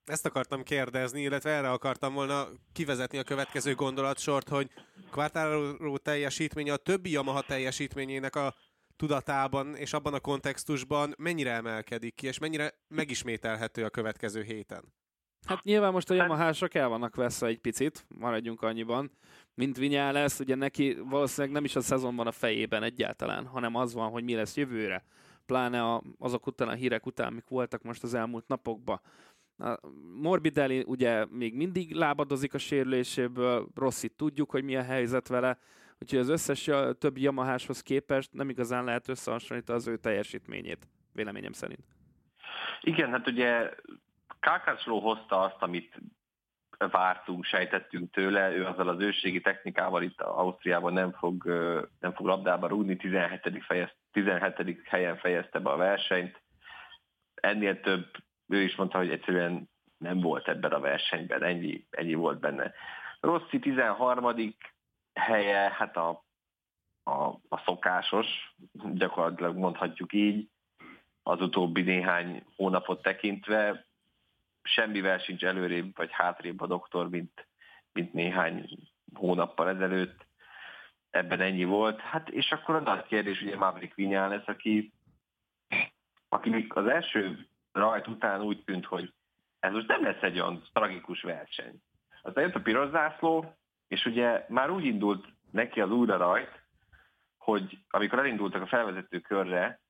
Ezt akartam kérdezni, illetve erre akartam volna kivezetni a következő gondolatsort, hogy Quartararo teljesítménye a többi Yamaha teljesítményének a tudatában és abban a kontextusban mennyire emelkedik ki, és mennyire megismételhető a következő héten? Hát nyilván most a Yamahások el vannak veszve egy picit, maradjunk annyiban, mint Vinyá lesz, ugye neki valószínűleg nem is a szezonban a fejében egyáltalán, hanem az van, hogy mi lesz jövőre. Pláne a, azok után, a hírek után, amik voltak most az elmúlt napokban. A Morbidelli ugye még mindig lábadozik a sérüléséből, Rossi tudjuk, hogy mi a helyzet vele, úgyhogy az összes többi Yamaháshoz képest nem igazán lehet összehasonlítani az ő teljesítményét, véleményem szerint. Igen, hát ugye Kákácsló hozta azt, amit vártunk, sejtettünk tőle, ő azzal az őségi technikával itt Ausztriában nem fog, nem fog labdába rúgni, 17. Fejez, 17. helyen fejezte be a versenyt. Ennél több, ő is mondta, hogy egyszerűen nem volt ebben a versenyben, ennyi, ennyi volt benne. Rossi 13. helye, hát a, a, a szokásos, gyakorlatilag mondhatjuk így, az utóbbi néhány hónapot tekintve, semmivel sincs előrébb vagy hátrébb a doktor, mint, mint néhány hónappal ezelőtt. Ebben ennyi volt. Hát és akkor a nagy kérdés ugye Maverick Vinyán lesz, aki, aki az első rajt után úgy tűnt, hogy ez most nem lesz egy olyan tragikus verseny. Aztán jött a piros zászló, és ugye már úgy indult neki az újra rajt, hogy amikor elindultak a felvezető körre,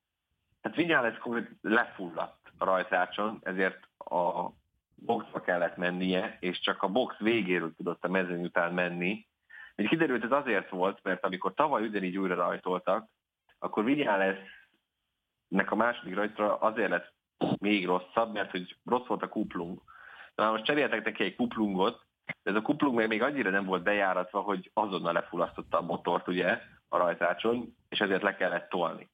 hát Vinyales lefulladt a rajtrácson, ezért a boxba kellett mennie, és csak a box végéről tudott a mezőny után menni. Egy kiderült, ez azért volt, mert amikor tavaly ugyanígy újra rajtoltak, akkor Vinyales nek a második rajtra azért lett még rosszabb, mert hogy rossz volt a kuplung. Na most cseréltek neki egy kuplungot, de ez a kuplung még, még annyira nem volt bejáratva, hogy azonnal lefulasztotta a motort ugye a rajtrácson, és ezért le kellett tolni.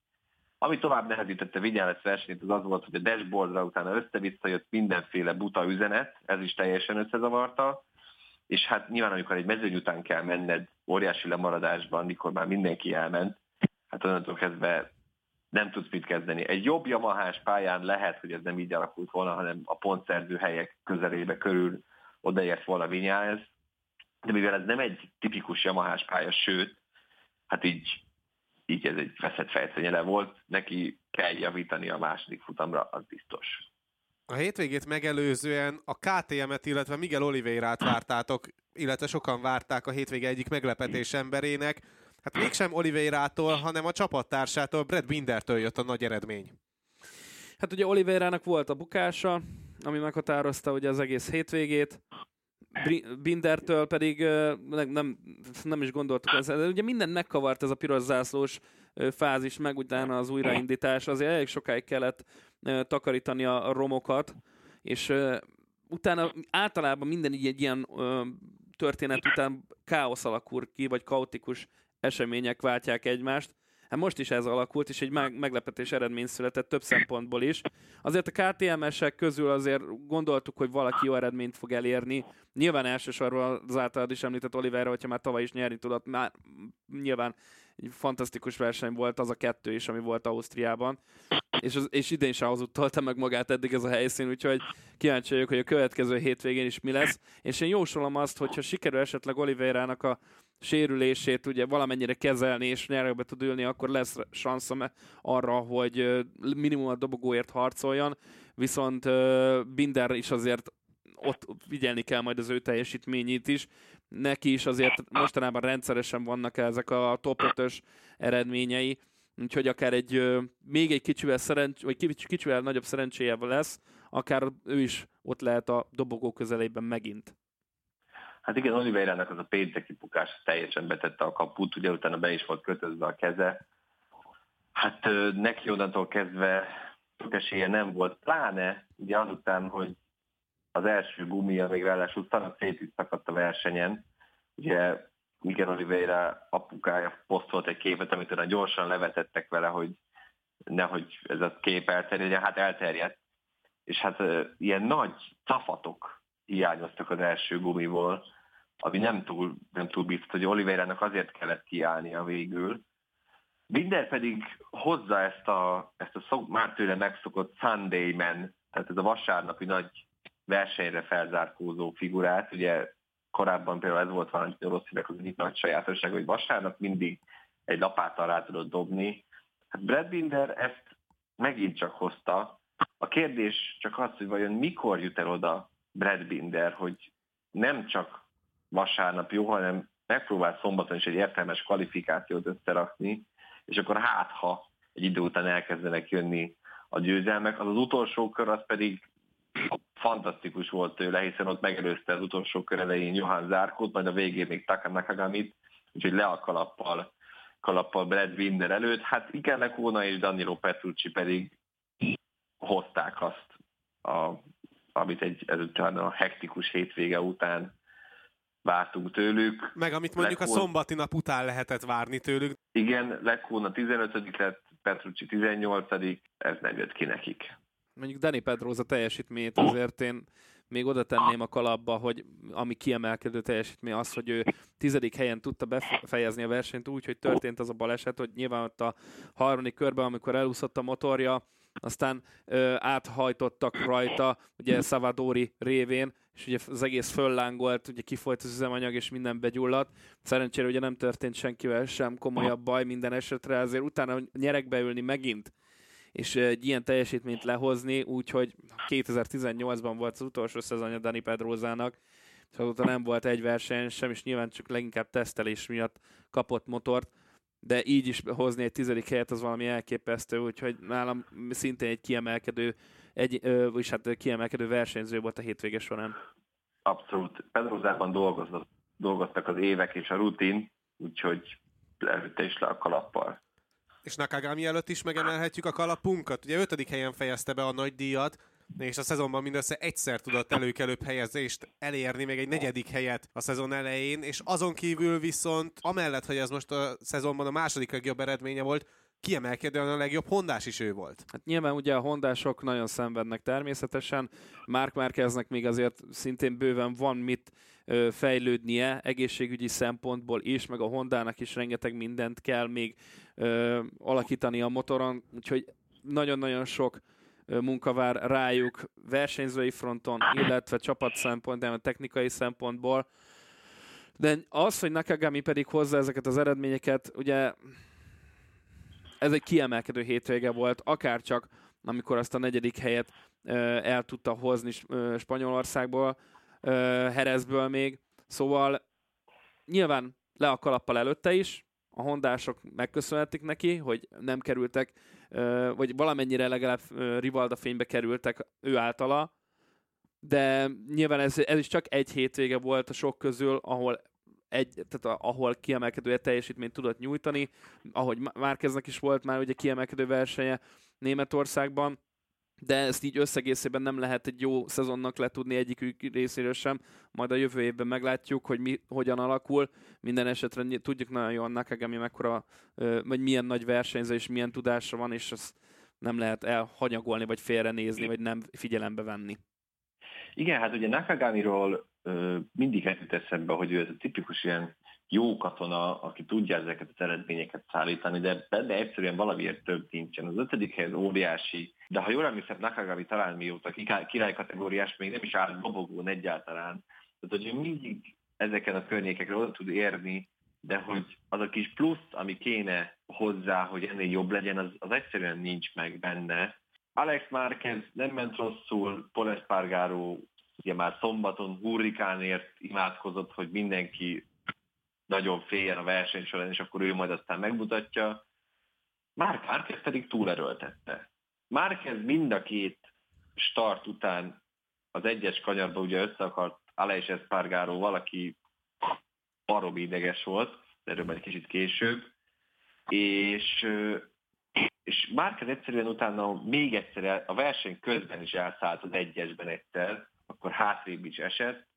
Ami tovább nehezítette Vinyales versenyt, az az volt, hogy a dashboardra utána össze-vissza jött mindenféle buta üzenet, ez is teljesen összezavarta, és hát nyilván amikor egy mezőny után kell menned óriási lemaradásban, mikor már mindenki elment, hát onnantól kezdve nem tudsz mit kezdeni. Egy jobb Yamahás pályán lehet, hogy ez nem így alakult volna, hanem a pontszerző helyek közelébe körül odaért volna Vinyales, de mivel ez nem egy tipikus Yamahás pálya, sőt, hát így így ez egy veszett fejszenyele volt, neki kell javítani a második futamra, az biztos. A hétvégét megelőzően a KTM-et, illetve Miguel Oliveirát vártátok, illetve sokan várták a hétvége egyik meglepetés emberének. Hát mégsem Oliveirától, hanem a csapattársától, Brad Bindertől jött a nagy eredmény. Hát ugye Oliveirának volt a bukása, ami meghatározta ugye az egész hétvégét. Bindertől pedig nem, nem, nem is gondoltuk de ugye minden megkavart ez a piros zászlós fázis, meg utána az újraindítás, azért elég sokáig kellett takarítani a romokat, és utána általában minden így egy ilyen történet után káosz alakul ki, vagy kaotikus események váltják egymást, Hát most is ez alakult, és egy meglepetés eredmény született több szempontból is. Azért a KTM-esek közül azért gondoltuk, hogy valaki jó eredményt fog elérni. Nyilván elsősorban az általad is említett Oliver, hogyha már tavaly is nyerni tudott, már nyilván egy fantasztikus verseny volt az a kettő is, ami volt Ausztriában. És, az, és idén is ahhoz meg magát eddig ez a helyszín, úgyhogy kíváncsi vagyok, hogy a következő hétvégén is mi lesz. És én jósolom azt, hogyha sikerül esetleg Oliverának a sérülését ugye valamennyire kezelni, és nyerekbe tud ülni, akkor lesz sanszom arra, hogy minimum a dobogóért harcoljon, viszont Binder is azért ott figyelni kell majd az ő teljesítményét is. Neki is azért mostanában rendszeresen vannak ezek a top 5-ös eredményei, úgyhogy akár egy még egy kicsivel, szerencs, vagy kicsivel nagyobb szerencséje lesz, akár ő is ott lehet a dobogó közelében megint. Hát igen, Oliveira-nak az a pénteki bukás teljesen betette a kaput, ugye utána be is volt kötözve a keze. Hát neki onnantól kezdve sok esélye nem volt, pláne ugye azután, hogy az első gumia még ráadásul szanat szét is szakadt a versenyen. Ugye Miguel Oliveira apukája posztolt egy képet, amit olyan gyorsan levetettek vele, hogy nehogy ez a kép elterjedjen, hát elterjedt. És hát ilyen nagy cafatok hiányoztak az első gumiból, ami nem túl, nem túl biztos, hogy Oliveira-nak azért kellett kiállnia végül. Minden pedig hozza ezt a, ezt a szok, már tőle megszokott Sunday Man, tehát ez a vasárnapi nagy versenyre felzárkózó figurát, ugye korábban például ez volt Valentino Rosszinek az egyik nagy sajátosság, hogy vasárnap mindig egy lapáttal rá tudott dobni. Hát Brad Binder ezt megint csak hozta. A kérdés csak az, hogy vajon mikor jut el oda Brad Binder, hogy nem csak vasárnap jó, hanem megpróbál szombaton is egy értelmes kvalifikációt összerakni, és akkor hát, ha egy idő után elkezdenek jönni a győzelmek, az az utolsó kör az pedig fantasztikus volt tőle, hiszen ott megelőzte az utolsó kör elején Johan Zárkót, majd a végén még Taka Nakagamit, úgyhogy le a kalappal, kalappal Brad Winder előtt. Hát igen, Lekóna és Danilo Petrucci pedig hozták azt, a, amit egy ezután a hektikus hétvége után vártunk tőlük. Meg amit mondjuk Lekón... a szombati nap után lehetett várni tőlük. Igen, Lekón a 15 lett, Petrucci 18 ez nem jött ki nekik. Mondjuk Dani Pedroza teljesítményét azért én még oda tenném a kalapba, hogy ami kiemelkedő teljesítmény az, hogy ő tizedik helyen tudta befejezni a versenyt úgy, hogy történt az a baleset, hogy nyilván ott a harmadik körben, amikor elúszott a motorja, aztán ö, áthajtottak rajta, ugye Savadori révén, és ugye az egész föllángolt, ugye kifolyt az üzemanyag, és minden begyulladt. Szerencsére ugye nem történt senkivel sem komolyabb baj minden esetre, azért utána nyerekbe ülni megint, és egy ilyen teljesítményt lehozni, úgyhogy 2018-ban volt az utolsó szezonja Dani Pedrózának, és azóta nem volt egy verseny sem, és nyilván csak leginkább tesztelés miatt kapott motort. De így is hozni egy tizedik helyet az valami elképesztő, úgyhogy nálam szintén egy kiemelkedő, egy, vagyis hát kiemelkedő versenyző volt a hétvége során. Abszolút. Pedrózában dolgoznak, dolgoztak az évek és a rutin, úgyhogy leütte is le a kalappal. És Nakagami előtt is megemelhetjük a kalapunkat. Ugye ötödik helyen fejezte be a nagy díjat, és a szezonban mindössze egyszer tudott előkelőbb helyezést elérni, még egy negyedik helyet a szezon elején, és azon kívül viszont, amellett, hogy ez most a szezonban a második legjobb eredménye volt, kiemelkedően a legjobb hondás is ő volt. Hát nyilván ugye a hondások nagyon szenvednek természetesen, Mark Márkeznek még azért szintén bőven van mit ö, fejlődnie egészségügyi szempontból is, meg a Hondának is rengeteg mindent kell még ö, alakítani a motoron, úgyhogy nagyon-nagyon sok munka vár rájuk versenyzői fronton, illetve csapat szempontból, technikai szempontból. De az, hogy Nakagami pedig hozza ezeket az eredményeket, ugye ez egy kiemelkedő hétvége volt, akár csak amikor azt a negyedik helyet el tudta hozni Spanyolországból, Herezből még. Szóval nyilván le a kalappal előtte is, a hondások megköszönhetik neki, hogy nem kerültek, vagy valamennyire legalább Rivalda fénybe kerültek ő általa, de nyilván ez, ez is csak egy hétvége volt a sok közül, ahol egy, tehát ahol kiemelkedő teljesítményt tudott nyújtani, ahogy Márkeznek is volt már ugye kiemelkedő versenye Németországban, de ezt így összegészében nem lehet egy jó szezonnak letudni egyikük részéről sem. Majd a jövő évben meglátjuk, hogy mi, hogyan alakul. Minden esetre tudjuk nagyon jól Nakagami mekkora, vagy milyen nagy versenyző és milyen tudása van, és ezt nem lehet elhanyagolni, vagy félrenézni, vagy nem figyelembe venni. Igen, hát ugye Nakagamiról mindig jut eszembe, hogy ő ez a tipikus ilyen jó katona, aki tudja ezeket az eredményeket szállítani, de benne egyszerűen valamiért több nincsen. Az ötödik helyen óriási, de ha jól emlékszem, Nakagami talán mióta király kategóriás, még nem is áll dobogón egyáltalán. Tehát, hogy mindig ezeken a környékekre oda tud érni, de hogy az a kis plusz, ami kéne hozzá, hogy ennél jobb legyen, az, az egyszerűen nincs meg benne. Alex Márquez nem ment rosszul, Paul Espargaro ugye már szombaton hurrikánért imádkozott, hogy mindenki nagyon féljen a verseny során, és akkor ő majd aztán megmutatja. Mark Márquez pedig túlerőltette. Márquez mind a két start után az egyes kanyarba ugye össze akart Aleix valaki baromi ideges volt, erről majd kicsit később, és, és Márquez egyszerűen utána még egyszer a verseny közben is elszállt az egyesben egyszer, akkor hátrébb is esett,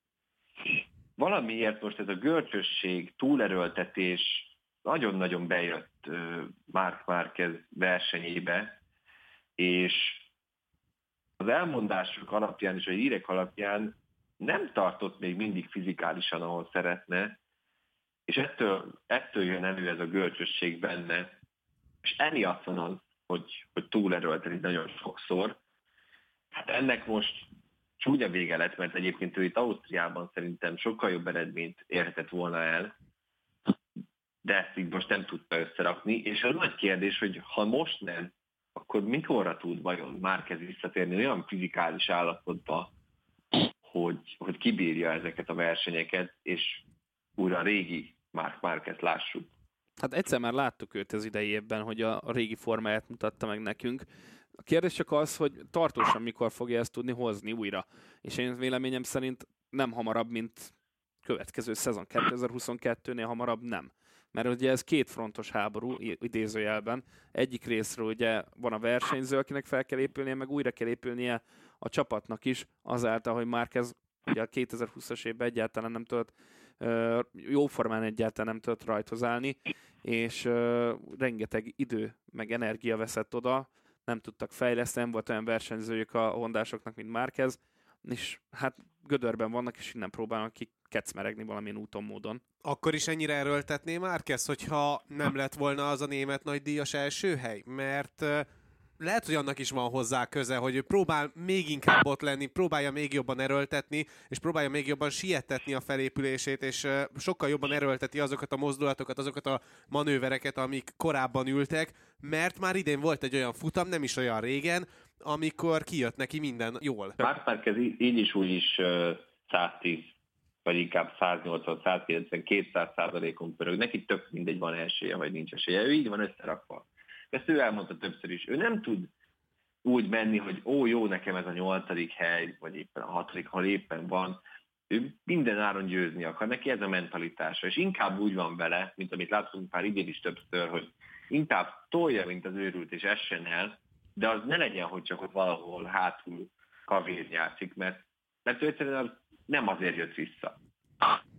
valamiért most ez a görcsösség, túlerőltetés nagyon-nagyon bejött Mark Márquez versenyébe, és az elmondások alapján és a hírek alapján nem tartott még mindig fizikálisan, ahol szeretne, és ettől, ettől jön elő ez a görcsösség benne, és emiatt van az, hogy, hogy túlerőltetik nagyon sokszor. Hát ennek most csúnya vége lett, mert egyébként ő itt Ausztriában szerintem sokkal jobb eredményt érhetett volna el, de ezt így most nem tudta összerakni, és az nagy kérdés, hogy ha most nem, akkor mikorra tud vajon Márkez visszatérni olyan fizikális állapotba, hogy, hogy kibírja ezeket a versenyeket, és újra a régi Márk Márquez lássuk. Hát egyszer már láttuk őt az idei évben, hogy a, a régi formáját mutatta meg nekünk, a kérdés csak az, hogy tartósan mikor fogja ezt tudni hozni újra. És én véleményem szerint nem hamarabb, mint következő szezon, 2022-nél hamarabb nem. Mert ugye ez két frontos háború, idézőjelben. Egyik részről ugye van a versenyző, akinek fel kell épülnie, meg újra kell épülnie a csapatnak is, azáltal, hogy már kezd ugye a 2020-as évben egyáltalán nem tudott jóformán egyáltalán nem tudott rajthoz állni, és rengeteg idő meg energia veszett oda, nem tudtak fejleszteni, nem volt olyan versenyzőjük a hondásoknak, mint Márkez, és hát gödörben vannak, és innen próbálnak ki kecmeregni valamilyen úton, módon. Akkor is ennyire erőltetné Márkez, hogyha nem lett volna az a német nagydíjas első hely? Mert lehet, hogy annak is van hozzá köze, hogy ő próbál még inkább ott lenni, próbálja még jobban erőltetni, és próbálja még jobban sietetni a felépülését, és sokkal jobban erőlteti azokat a mozdulatokat, azokat a manővereket, amik korábban ültek, mert már idén volt egy olyan futam, nem is olyan régen, amikor kijött neki minden jól. Mark Marquez így is úgy is 110 vagy inkább 180-190-200 százalékon pörög. Neki tök mindegy van esélye, vagy nincs esélye. Ő így van összerakva. Ezt ő elmondta többször is. Ő nem tud úgy menni, hogy ó, jó, nekem ez a nyolcadik hely, vagy éppen a hatodik, ha éppen van. Ő minden áron győzni akar, neki ez a mentalitása, és inkább úgy van vele, mint amit láttunk már idén is többször, hogy inkább tolja, mint az őrült, és essen el, de az ne legyen, hogy csak ott valahol hátul kavér játszik, mert, mert ő egyszerűen nem azért jött vissza.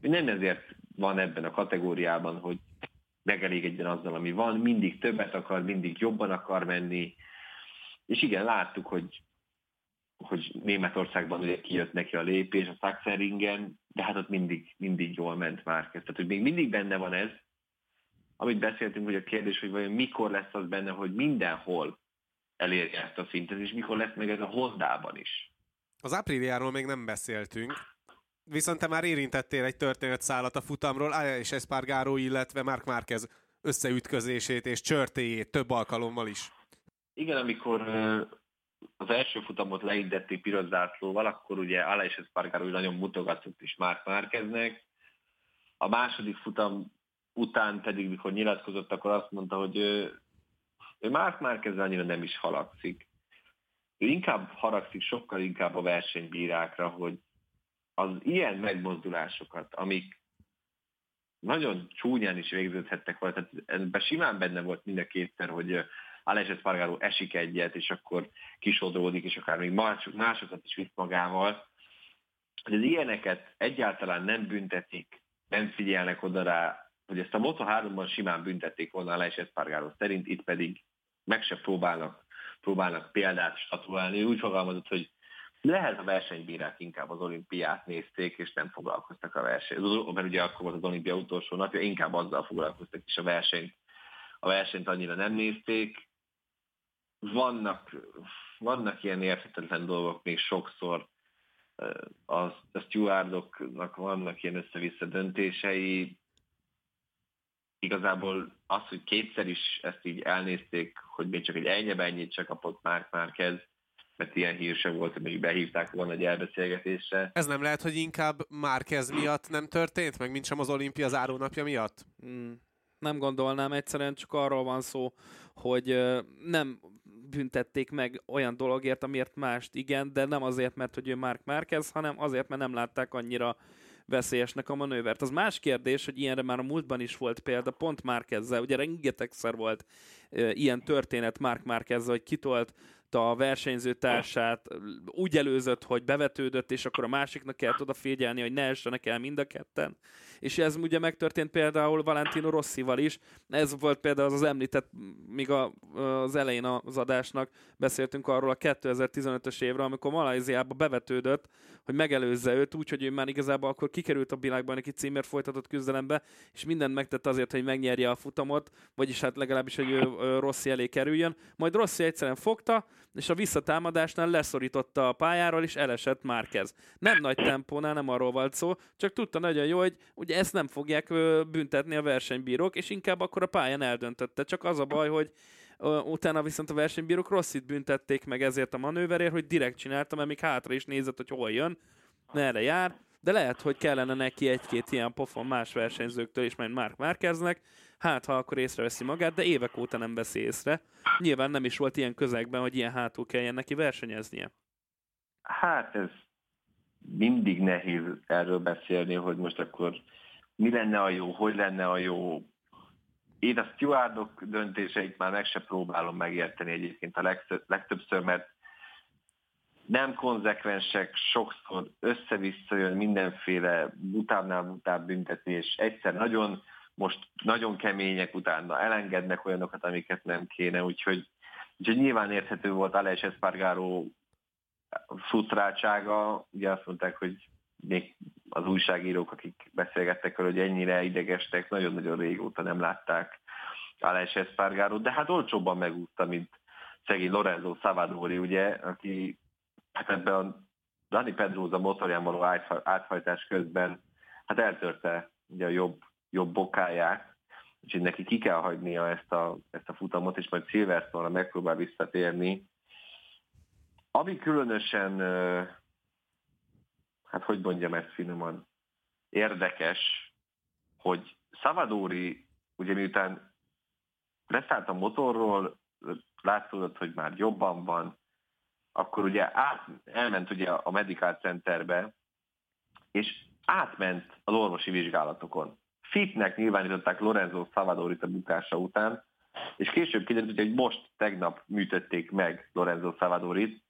Nem ezért van ebben a kategóriában, hogy megelégedjen azzal, ami van, mindig többet akar, mindig jobban akar menni, és igen, láttuk, hogy, hogy Németországban ugye kijött neki a lépés a Sachsenringen, de hát ott mindig, mindig jól ment már. Tehát, hogy még mindig benne van ez, amit beszéltünk, hogy a kérdés, hogy vajon mikor lesz az benne, hogy mindenhol elérje ezt a szintet, és mikor lesz meg ez a Hondában is. Az ápriliáról még nem beszéltünk, viszont te már érintettél egy történetszállat a futamról, és Espargaro, illetve Mark Márquez összeütközését és csörtéjét több alkalommal is. Igen, amikor az első futamot leindették piros zászlóval, akkor ugye Alex Espargaro nagyon mutogatott is Mark Márqueznek. A második futam után pedig, mikor nyilatkozott, akkor azt mondta, hogy ő, ő Mark Márquez annyira nem is halagszik. Ő inkább haragszik sokkal inkább a versenybírákra, hogy az ilyen megmozdulásokat, amik nagyon csúnyán is végződhettek volna, tehát ebben simán benne volt mind a kétszer, hogy Alex Espargaró esik egyet, és akkor kisodródik, és akár még mások, másokat is visz magával. Hogy az ilyeneket egyáltalán nem büntetik, nem figyelnek oda rá, hogy ezt a Moto3-ban simán büntették volna Alex Espargaró szerint, itt pedig meg se próbálnak, próbálnak példát statuálni. Úgy fogalmazott, hogy lehet a versenybírák inkább az olimpiát nézték, és nem foglalkoztak a versenyt. Mert ugye akkor volt az olimpia utolsó napja, inkább azzal foglalkoztak, és a versenyt, a versenyt annyira nem nézték vannak, vannak ilyen érthetetlen dolgok még sokszor, a, a stewardoknak vannak ilyen össze-vissza döntései. Igazából az, hogy kétszer is ezt így elnézték, hogy még csak egy ennyi ennyit csak kapott Márk Márkez, mert ilyen hír sem volt, hogy még behívták volna egy elbeszélgetésre. Ez nem lehet, hogy inkább Márkez miatt nem történt, meg mint sem az olimpia zárónapja miatt? Hmm. Nem gondolnám, egyszerűen csak arról van szó, hogy nem büntették meg olyan dologért, amiért mást igen, de nem azért, mert hogy ő Mark Márquez, hanem azért, mert nem látták annyira veszélyesnek a manővert. Az más kérdés, hogy ilyenre már a múltban is volt példa, pont Márkezzel, ugye rengetegszer volt e, ilyen történet Mark Márkezzel, hogy kitolt a versenyző társát, úgy előzött, hogy bevetődött, és akkor a másiknak kell odafigyelni, hogy ne essenek el mind a ketten. És ez ugye megtörtént például Valentino Rossival is. Ez volt például az, az említett, míg a, az elején az adásnak beszéltünk arról a 2015-ös évre, amikor Malajziába bevetődött, hogy megelőzze őt, úgyhogy ő már igazából akkor kikerült a világbajnoki címért folytatott küzdelembe, és mindent megtett azért, hogy megnyerje a futamot, vagyis hát legalábbis, hogy ő Rossi elé kerüljön. Majd Rossi egyszerűen fogta, és a visszatámadásnál leszorította a pályáról, és elesett Márkez. Nem nagy tempónál, nem arról volt szó, csak tudta nagyon jó, hogy ugye ezt nem fogják büntetni a versenybírók, és inkább akkor a pályán eldöntötte. Csak az a baj, hogy utána viszont a versenybírók rosszit büntették meg ezért a manőverért, hogy direkt csináltam, mert még hátra is nézett, hogy hol jön, merre jár, de lehet, hogy kellene neki egy-két ilyen pofon más versenyzőktől is, majd Mark Márkeznek, hát ha akkor észreveszi magát, de évek óta nem veszi észre. Nyilván nem is volt ilyen közegben, hogy ilyen hátul kelljen neki versenyeznie. Hát ez mindig nehéz erről beszélni, hogy most akkor mi lenne a jó, hogy lenne a jó. Én a stewardok döntéseit már meg se próbálom megérteni egyébként a legtöbbször, mert nem konzekvensek, sokszor össze-vissza jön mindenféle butábbnál butább büntetni, és egyszer nagyon most nagyon kemények, utána elengednek olyanokat, amiket nem kéne, úgyhogy, úgyhogy nyilván érthető volt Alex Espargaro frusztráltsága, ugye azt mondták, hogy még az újságírók, akik beszélgettek vele, hogy ennyire idegestek, nagyon-nagyon régóta nem látták Alex Espargaro, de hát olcsóbban megúszta, mint szegény Lorenzo Savadori, ugye, aki hát ebben a Dani Pedroza motorján való áthajtás közben hát eltörte ugye a jobb jobb bokáját, úgyhogy neki ki kell hagynia ezt a, ezt a futamot, és majd Silverstone-ra megpróbál visszatérni. Ami különösen, hát hogy mondjam ezt finoman, érdekes, hogy Savadori, ugye miután leszállt a motorról, látszódott, hogy már jobban van, akkor ugye át, elment ugye a Medical Centerbe, és átment az orvosi vizsgálatokon. Fitnek nyilvánították Lorenzo Savadorit a bukása után, és később kiderült, hogy most tegnap műtötték meg Lorenzo Savadorit,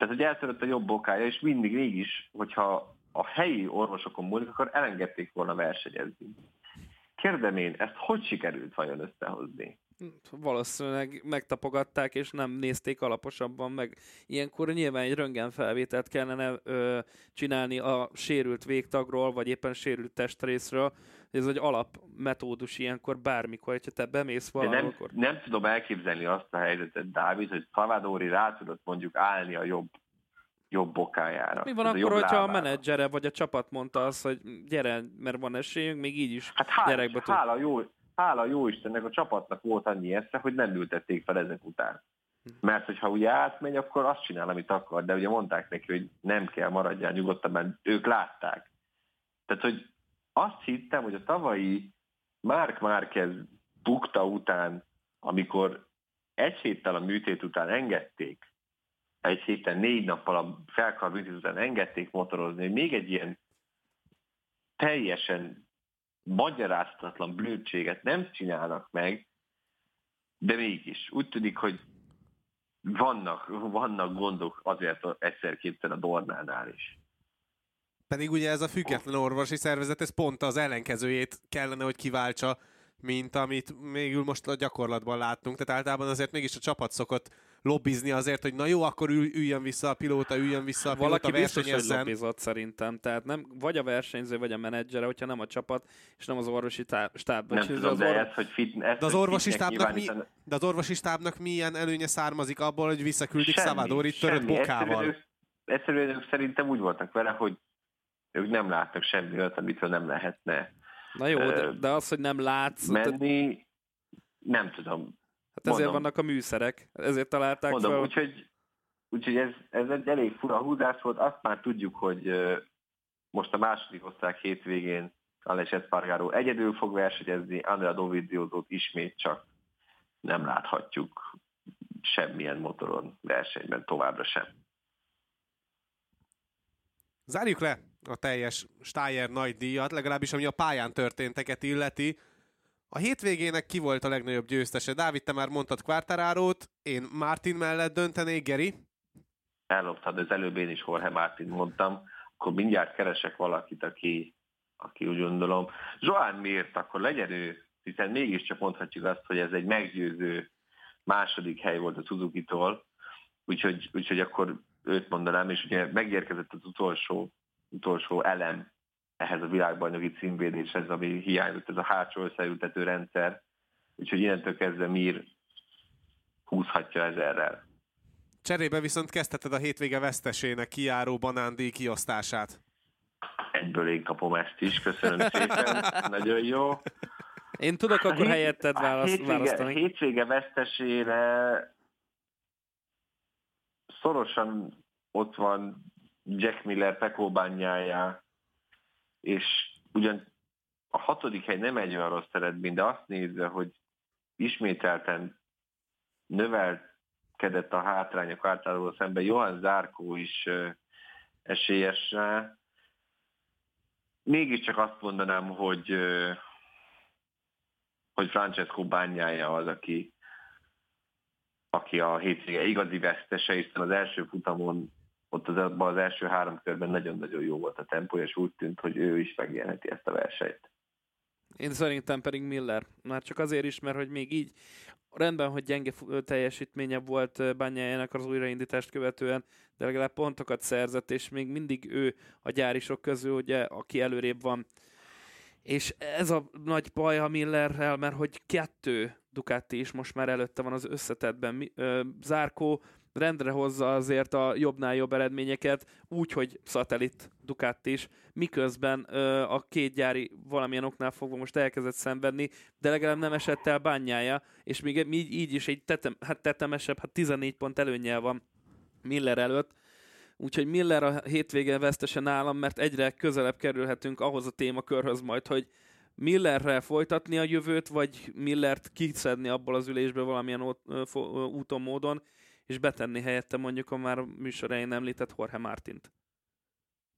tehát, hogy eltörött a jobb bokája, és mindig mégis, hogyha a helyi orvosokon múlik, akkor elengedték volna versenyezni. Kérdem én, ezt hogy sikerült vajon összehozni? Valószínűleg megtapogatták, és nem nézték alaposabban meg. Ilyenkor nyilván egy röntgenfelvételt kellene ö, csinálni a sérült végtagról, vagy éppen sérült testrészről. Ez egy alapmetódus ilyenkor bármikor, hogyha te bemész valahol, nem, akkor... nem tudom elképzelni azt a helyzetet, Dávid, hogy Szavadori rá tudott mondjuk állni a jobb jobb bokájára. Mi van akkor, hogyha lábára. a menedzsere vagy a csapat mondta azt, hogy gyere, mert van esélyünk, még így is hát hála, gyerekbe tud... hála, jó, hála jó Istennek a csapatnak volt annyi esze, hogy nem ültették fel ezek után. Mert hogyha ugye átmegy, akkor azt csinál, amit akar, de ugye mondták neki, hogy nem kell, maradjál nyugodtan, mert ők látták. Tehát, hogy azt hittem, hogy a tavalyi Mark Márquez bukta után, amikor egy héttel a műtét után engedték, egy héten négy nappal a felkar műtét után engedték motorozni, hogy még egy ilyen teljesen magyaráztatlan blödséget nem csinálnak meg, de mégis úgy tűnik, hogy vannak, vannak gondok azért egyszer kétszer a Dornánál is. Pedig ugye ez a független orvosi szervezet, ez pont az ellenkezőjét kellene, hogy kiváltsa, mint amit mégül most a gyakorlatban láttunk. Tehát általában azért mégis a csapat szokott lobbizni azért, hogy na jó, akkor ül, üljön vissza a pilóta, üljön vissza a pilóta, Valaki biztos, hogy lobbizott szerintem. Tehát nem, vagy a versenyző, vagy a menedzsere, hogyha nem a csapat, és nem az orvosi stáb. Nem tudom, az de, ez, hogy fit, ez, de, az orvosi stábnak mi, de az orvosi stábnak milyen előnye származik abból, hogy visszaküldik Szavadorit törött bokával? Egyszerűen, egyszerűen szerintem úgy voltak vele, hogy ők nem láttak semmi olyat, amitől nem lehetne Na jó, de, de az, hogy nem látsz... Menni, nem tudom. Hát ezért Mondom. vannak a műszerek, ezért találták Mondom, fel. Úgyhogy, úgyhogy ez, ez egy elég fura húzás volt. Azt már tudjuk, hogy most a második osztrák hétvégén Alex Espargaró egyedül fog versenyezni, Andrea Doviziozót ismét csak nem láthatjuk semmilyen motoron versenyben továbbra sem. Zárjuk le a teljes Steyer nagy díjat, legalábbis ami a pályán történteket illeti. A hétvégének ki volt a legnagyobb győztese? Dávid, te már mondtad Quartararót, én Martin mellett döntenék, Geri? Elloptad, az előbb én is Jorge Martin mondtam, akkor mindjárt keresek valakit, aki, aki úgy gondolom. Joan miért, akkor legyen ő, hiszen mégiscsak mondhatjuk azt, hogy ez egy meggyőző második hely volt a Suzuki-tól, úgyhogy, úgyhogy akkor őt mondanám, és ugye megérkezett az utolsó, utolsó elem ehhez a világbajnoki címvédéshez, ami hiányzott, ez a hátsó összeültető rendszer, úgyhogy innentől kezdve Mir húzhatja ezerrel. Cserébe viszont kezdheted a hétvége vesztesének kiáró banándíj kiosztását. Egyből én kapom ezt is, köszönöm szépen, nagyon jó. Én tudok akkor hét, helyetted választ, hétvége, választani. Hétvége vesztesére szorosan ott van Jack Miller pekóbányája, és ugyan a hatodik hely nem egy olyan rossz eredmény, de azt nézve, hogy ismételten növelkedett a hátrányok általában szemben, Johan Zárkó is esélyes rá. Mégiscsak azt mondanám, hogy hogy Francesco bányája az, aki, aki a hétvége igazi vesztese, hiszen az első futamon ott az, az első három körben nagyon-nagyon jó volt a tempó, és úgy tűnt, hogy ő is megjelenheti ezt a versenyt. Én szerintem pedig Miller. Már csak azért is, mert hogy még így rendben, hogy gyenge teljesítménye volt bányájának az újraindítást követően, de legalább pontokat szerzett, és még mindig ő a gyárisok közül, ugye, aki előrébb van. És ez a nagy baj a Millerrel, mert hogy kettő Ducati is most már előtte van az összetetben. Zárkó rendre hozza azért a jobbnál jobb eredményeket, úgy, hogy szatellit Ducati is, miközben ö, a két gyári valamilyen oknál fogva most elkezdett szenvedni, de legalább nem esett el bányája, és még így, így is egy tetem, hát tetemesebb, hát 14 pont előnyel van Miller előtt, Úgyhogy Miller a hétvége vesztese nálam, mert egyre közelebb kerülhetünk ahhoz a témakörhöz majd, hogy Millerrel folytatni a jövőt, vagy Millert kiszedni abból az ülésből valamilyen úton, módon, és betenni helyette mondjuk a már műsorán említett Jorge Martint.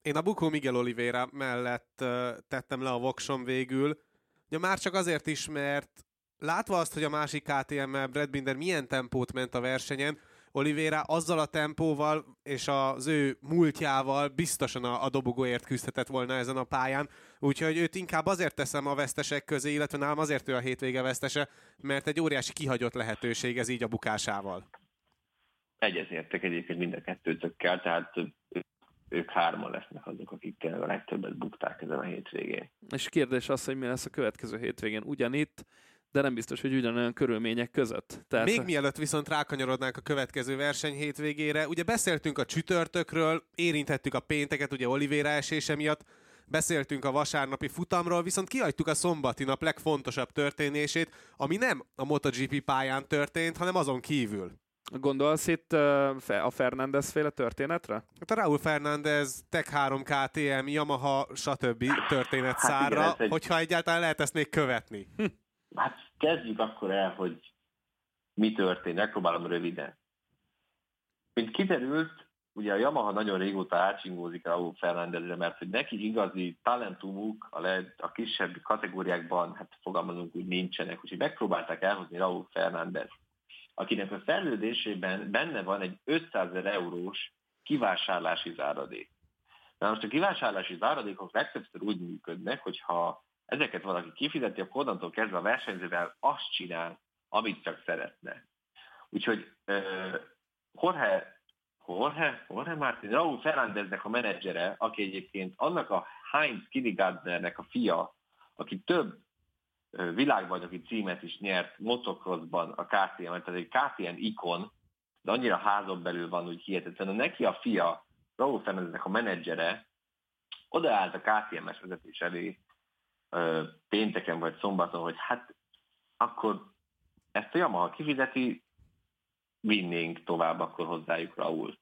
Én a Bukó Miguel Oliveira mellett tettem le a voksom végül. Ja, már csak azért is, mert látva azt, hogy a másik KTM-mel Brad Binder milyen tempót ment a versenyen, Oliveira azzal a tempóval és az ő múltjával biztosan a, a dobogóért küzdhetett volna ezen a pályán, úgyhogy őt inkább azért teszem a vesztesek közé, illetve nálam azért ő a hétvége vesztese, mert egy óriási kihagyott lehetőség ez így a bukásával. Egyezértek egyébként mind a kettőtökkel, tehát ők hárman lesznek azok, akik tényleg a legtöbbet bukták ezen a hétvégén. És kérdés az, hogy mi lesz a következő hétvégén. Ugyanitt de nem biztos, hogy ugyanolyan körülmények között. Tehát... Még mielőtt viszont rákanyarodnánk a következő verseny hétvégére, ugye beszéltünk a csütörtökről, érintettük a pénteket, ugye Olivéra esése miatt, beszéltünk a vasárnapi futamról, viszont kihagytuk a szombati nap legfontosabb történését, ami nem a MotoGP pályán történt, hanem azon kívül. Gondolsz itt a Fernández féle történetre? Hát a Raúl Fernández, Tech 3 KTM, Yamaha, stb. történet hát szárra, igen, egy... hogyha egyáltalán lehet ezt még követni. Hm. Hát kezdjük akkor el, hogy mi történt, megpróbálom röviden. Mint kiderült, ugye a Yamaha nagyon régóta átsingózik a Fernándezre, mert hogy neki igazi talentumuk a, le, a kisebb kategóriákban, hát fogalmazunk úgy nincsenek, úgyhogy megpróbálták elhozni Raúl Fernández, akinek a szerződésében benne van egy 500 ezer eurós kivásárlási záradék. Na most a kivásárlási záradékok legtöbbször úgy működnek, hogyha ezeket valaki kifizeti, akkor onnantól kezdve a versenyzővel azt csinál, amit csak szeretne. Úgyhogy uh, Jorge, Jorge, Jorge Martin, Raúl Fernándeznek a menedzsere, aki egyébként annak a Heinz Kinigardnernek a fia, aki több világbajnoki címet is nyert motocrossban a KTM, tehát egy KTM ikon, de annyira házon belül van, hogy hihetetlen. Neki a fia, Raúl Fernándeznek a menedzsere, odaállt a KTM-es vezetés elé, pénteken vagy szombaton, hogy hát akkor ezt a Yamaha kifizeti, vinnénk tovább akkor hozzájuk Rault.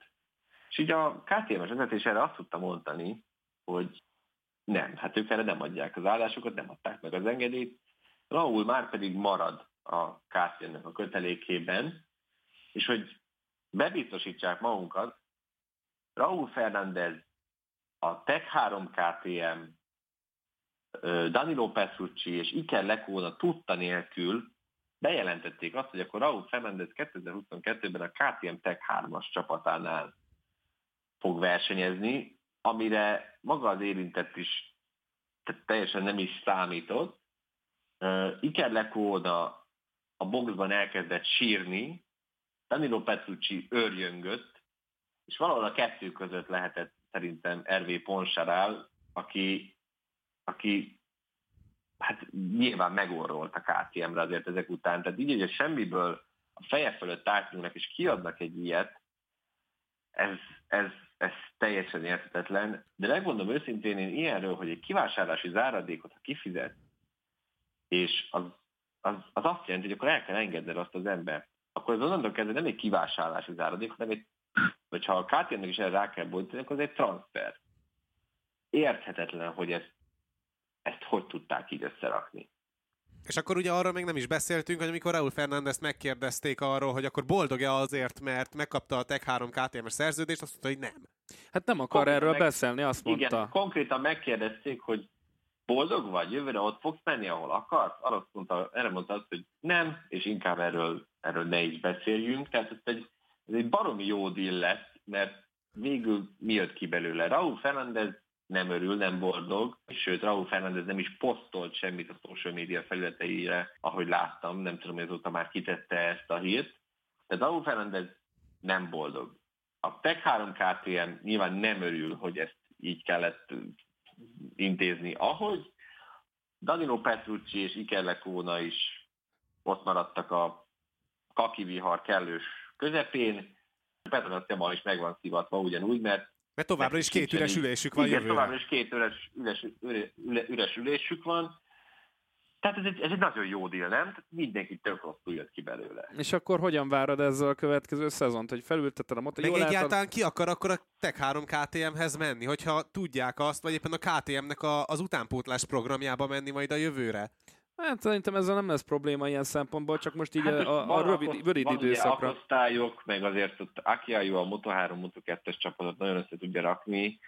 És így a KTM-es vezetés erre azt tudta mondani, hogy nem, hát ők erre nem adják az állásukat, nem adták meg az engedélyt. Raúl már pedig marad a KTM-nek a kötelékében, és hogy bebiztosítsák magunkat, Raúl Fernández a Tech 3 KTM Danilo Petrucci és Iker Lekóna tudta nélkül bejelentették azt, hogy akkor Raúl Fernández 2022-ben a KTM Tech 3-as csapatánál fog versenyezni, amire maga az érintett is teljesen nem is számított. Iker Lekóna a boxban elkezdett sírni, Danilo Petrucci őrjöngött, és valahol a kettő között lehetett szerintem Ervé Ponsarál, aki aki hát nyilván megorrolt a KTM-re azért ezek után. Tehát így, hogy semmiből a feje fölött átnyúlnak és kiadnak egy ilyet, ez, ez, ez teljesen értetetlen. De megmondom őszintén, én ilyenről, hogy egy kivásárlási záradékot, ha kifizet, és az, az, az azt jelenti, hogy akkor el kell engedned azt az ember. Akkor az onnantól kezdve nem egy kivásárlási záradék, hanem egy, vagy ha a KTM-nek is erre rá kell bontani, akkor az egy transfer. Érthetetlen, hogy ezt ezt hogy tudták így összerakni. És akkor ugye arról még nem is beszéltünk, hogy amikor Raúl Fernández megkérdezték arról, hogy akkor boldog-e azért, mert megkapta a Tech 3 KTM-es szerződést, azt mondta, hogy nem. Hát nem akar konkrétan erről meg... beszélni, azt mondta. Igen, konkrétan megkérdezték, hogy boldog vagy, jövőre ott fogsz menni, ahol akarsz? Arra mondta, erre mondta azt, hogy nem, és inkább erről, erről ne is beszéljünk. Tehát ez egy, ez egy baromi jó deal lesz, mert végül mi jött ki belőle? Raúl Fernández nem örül, nem boldog, sőt Raúl Fernández nem is posztolt semmit a social media felületeire, ahogy láttam, nem tudom, hogy azóta már kitette ezt a hírt. De Raúl Fernández nem boldog. A Tech 3 KTM nyilván nem örül, hogy ezt így kellett intézni, ahogy Danilo Petrucci és Iker Lekóna is ott maradtak a kaki vihar kellős közepén. Petronas Temal is meg van szivatva ugyanúgy, mert mert továbbra is két üres ülésük van Igen, jövőre. továbbra is két üres, üres, üres, üres ülésük van. Tehát ez egy, ez egy nagyon jó deal, nem? Mindenki tök rosszul jött ki belőle. És akkor hogyan várod ezzel a következő szezont, hogy felültetted a motor? Meg Jól egyáltalán látod? ki akar akkor a Tech 3 KTM-hez menni, hogyha tudják azt, vagy éppen a KTM-nek a, az utánpótlás programjába menni majd a jövőre. Hát szerintem ezzel nem lesz probléma ilyen szempontból, csak most így Hát, a, a, a van rövid, rövid van időszakra. akosztályok, meg azért ott Akiayu a Moto3, Moto2-es csapatot nagyon össze tudja rakni.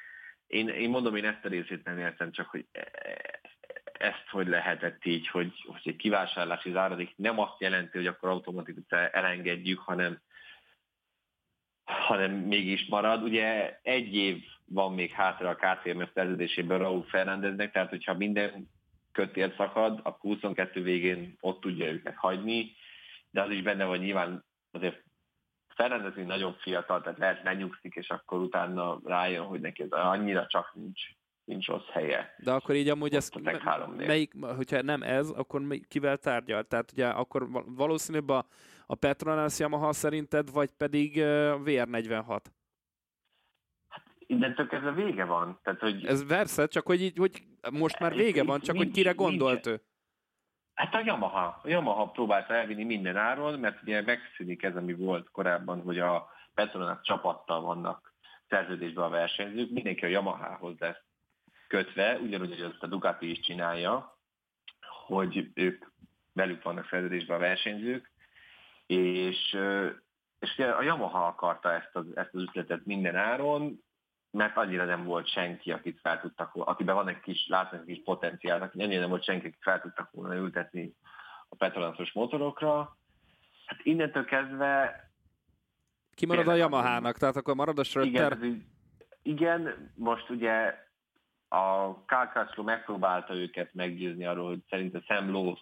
Én, én mondom, én ezt a részét nem értem, csak hogy e- ezt hogy lehetett így, hogy, hogy egy kivásárlási záradék nem azt jelenti, hogy akkor automatikusan elengedjük, hanem hanem mégis marad. Ugye egy év van még hátra a KTM szerződésében Raúl Fernándeznek, tehát hogyha minden kötél szakad, akkor 22 végén ott tudja őket hagyni, de az is benne van nyilván azért Fernández még nagyon fiatal, tehát lehet lenyugszik, és akkor utána rájön, hogy neki ez annyira csak nincs, nincs rossz helye. De akkor így amúgy ez, a Tech 3-nél. melyik, hogyha nem ez, akkor kivel tárgyal? Tehát ugye akkor val- valószínűbb a, a Petronas Yamaha szerinted, vagy pedig uh, VR46? Innentől kezdve vége van. Tehát, hogy Ez versze, csak hogy így, hogy most már vége van, csak hogy Nincs- kire nincs- gondolt ő. Hát a Yamaha. A Yamaha próbálta elvinni minden áron, mert ugye megszűnik ez, ami volt korábban, hogy a Petronas csapattal vannak szerződésben a versenyzők, mindenki a Yamahához lesz kötve, ugyanúgy, hogy ezt a Ducati is csinálja, hogy ők velük vannak szerződésben a versenyzők, és, és ugye a Yamaha akarta ezt az, ezt az üzletet minden áron, mert annyira nem volt senki, akit fel tudtak, akiben van egy kis, látnak egy kis potenciál, aki annyira nem volt senki, akit fel tudtak volna ültetni a Petronasos motorokra. Hát innentől kezdve Kimarad a Yamahának, tehát akkor marad a igen, Schröter. így- igen, most ugye a Kálkászló megpróbálta őket meggyőzni arról, hogy szerinte Sam Lowe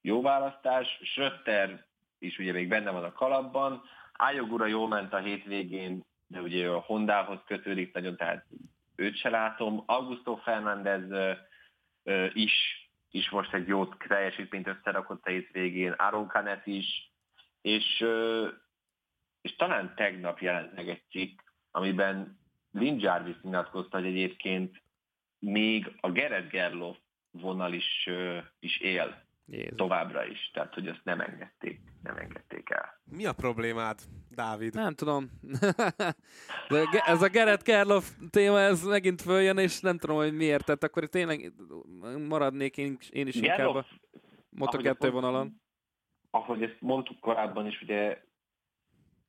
jó választás, Schröter is ugye még benne van a kalapban, Ájogura jól ment a hétvégén, de ugye a Hondához kötődik nagyon, tehát őt se látom. Augusto Fernández is, is most egy jó teljesítményt összerakott a hétvégén, Aaron Canet is, és, és talán tegnap jelent meg egy cikk, amiben Lynn Jarvis nyilatkozta, hogy egyébként még a Gerett Gerloff vonal is, ö, is él Jézus. továbbra is, tehát hogy ezt nem engedték, nem engedték el. Mi a problémád, Dávid? Nem tudom. De ez a Gerett Kerloff téma, ez megint följön, és nem tudom, hogy miért. Tehát akkor tényleg maradnék én, én is inkább a Gerloff, Moto2 ahogy ezt vonalon. mond- Ahogy ezt mondtuk korábban is, ugye,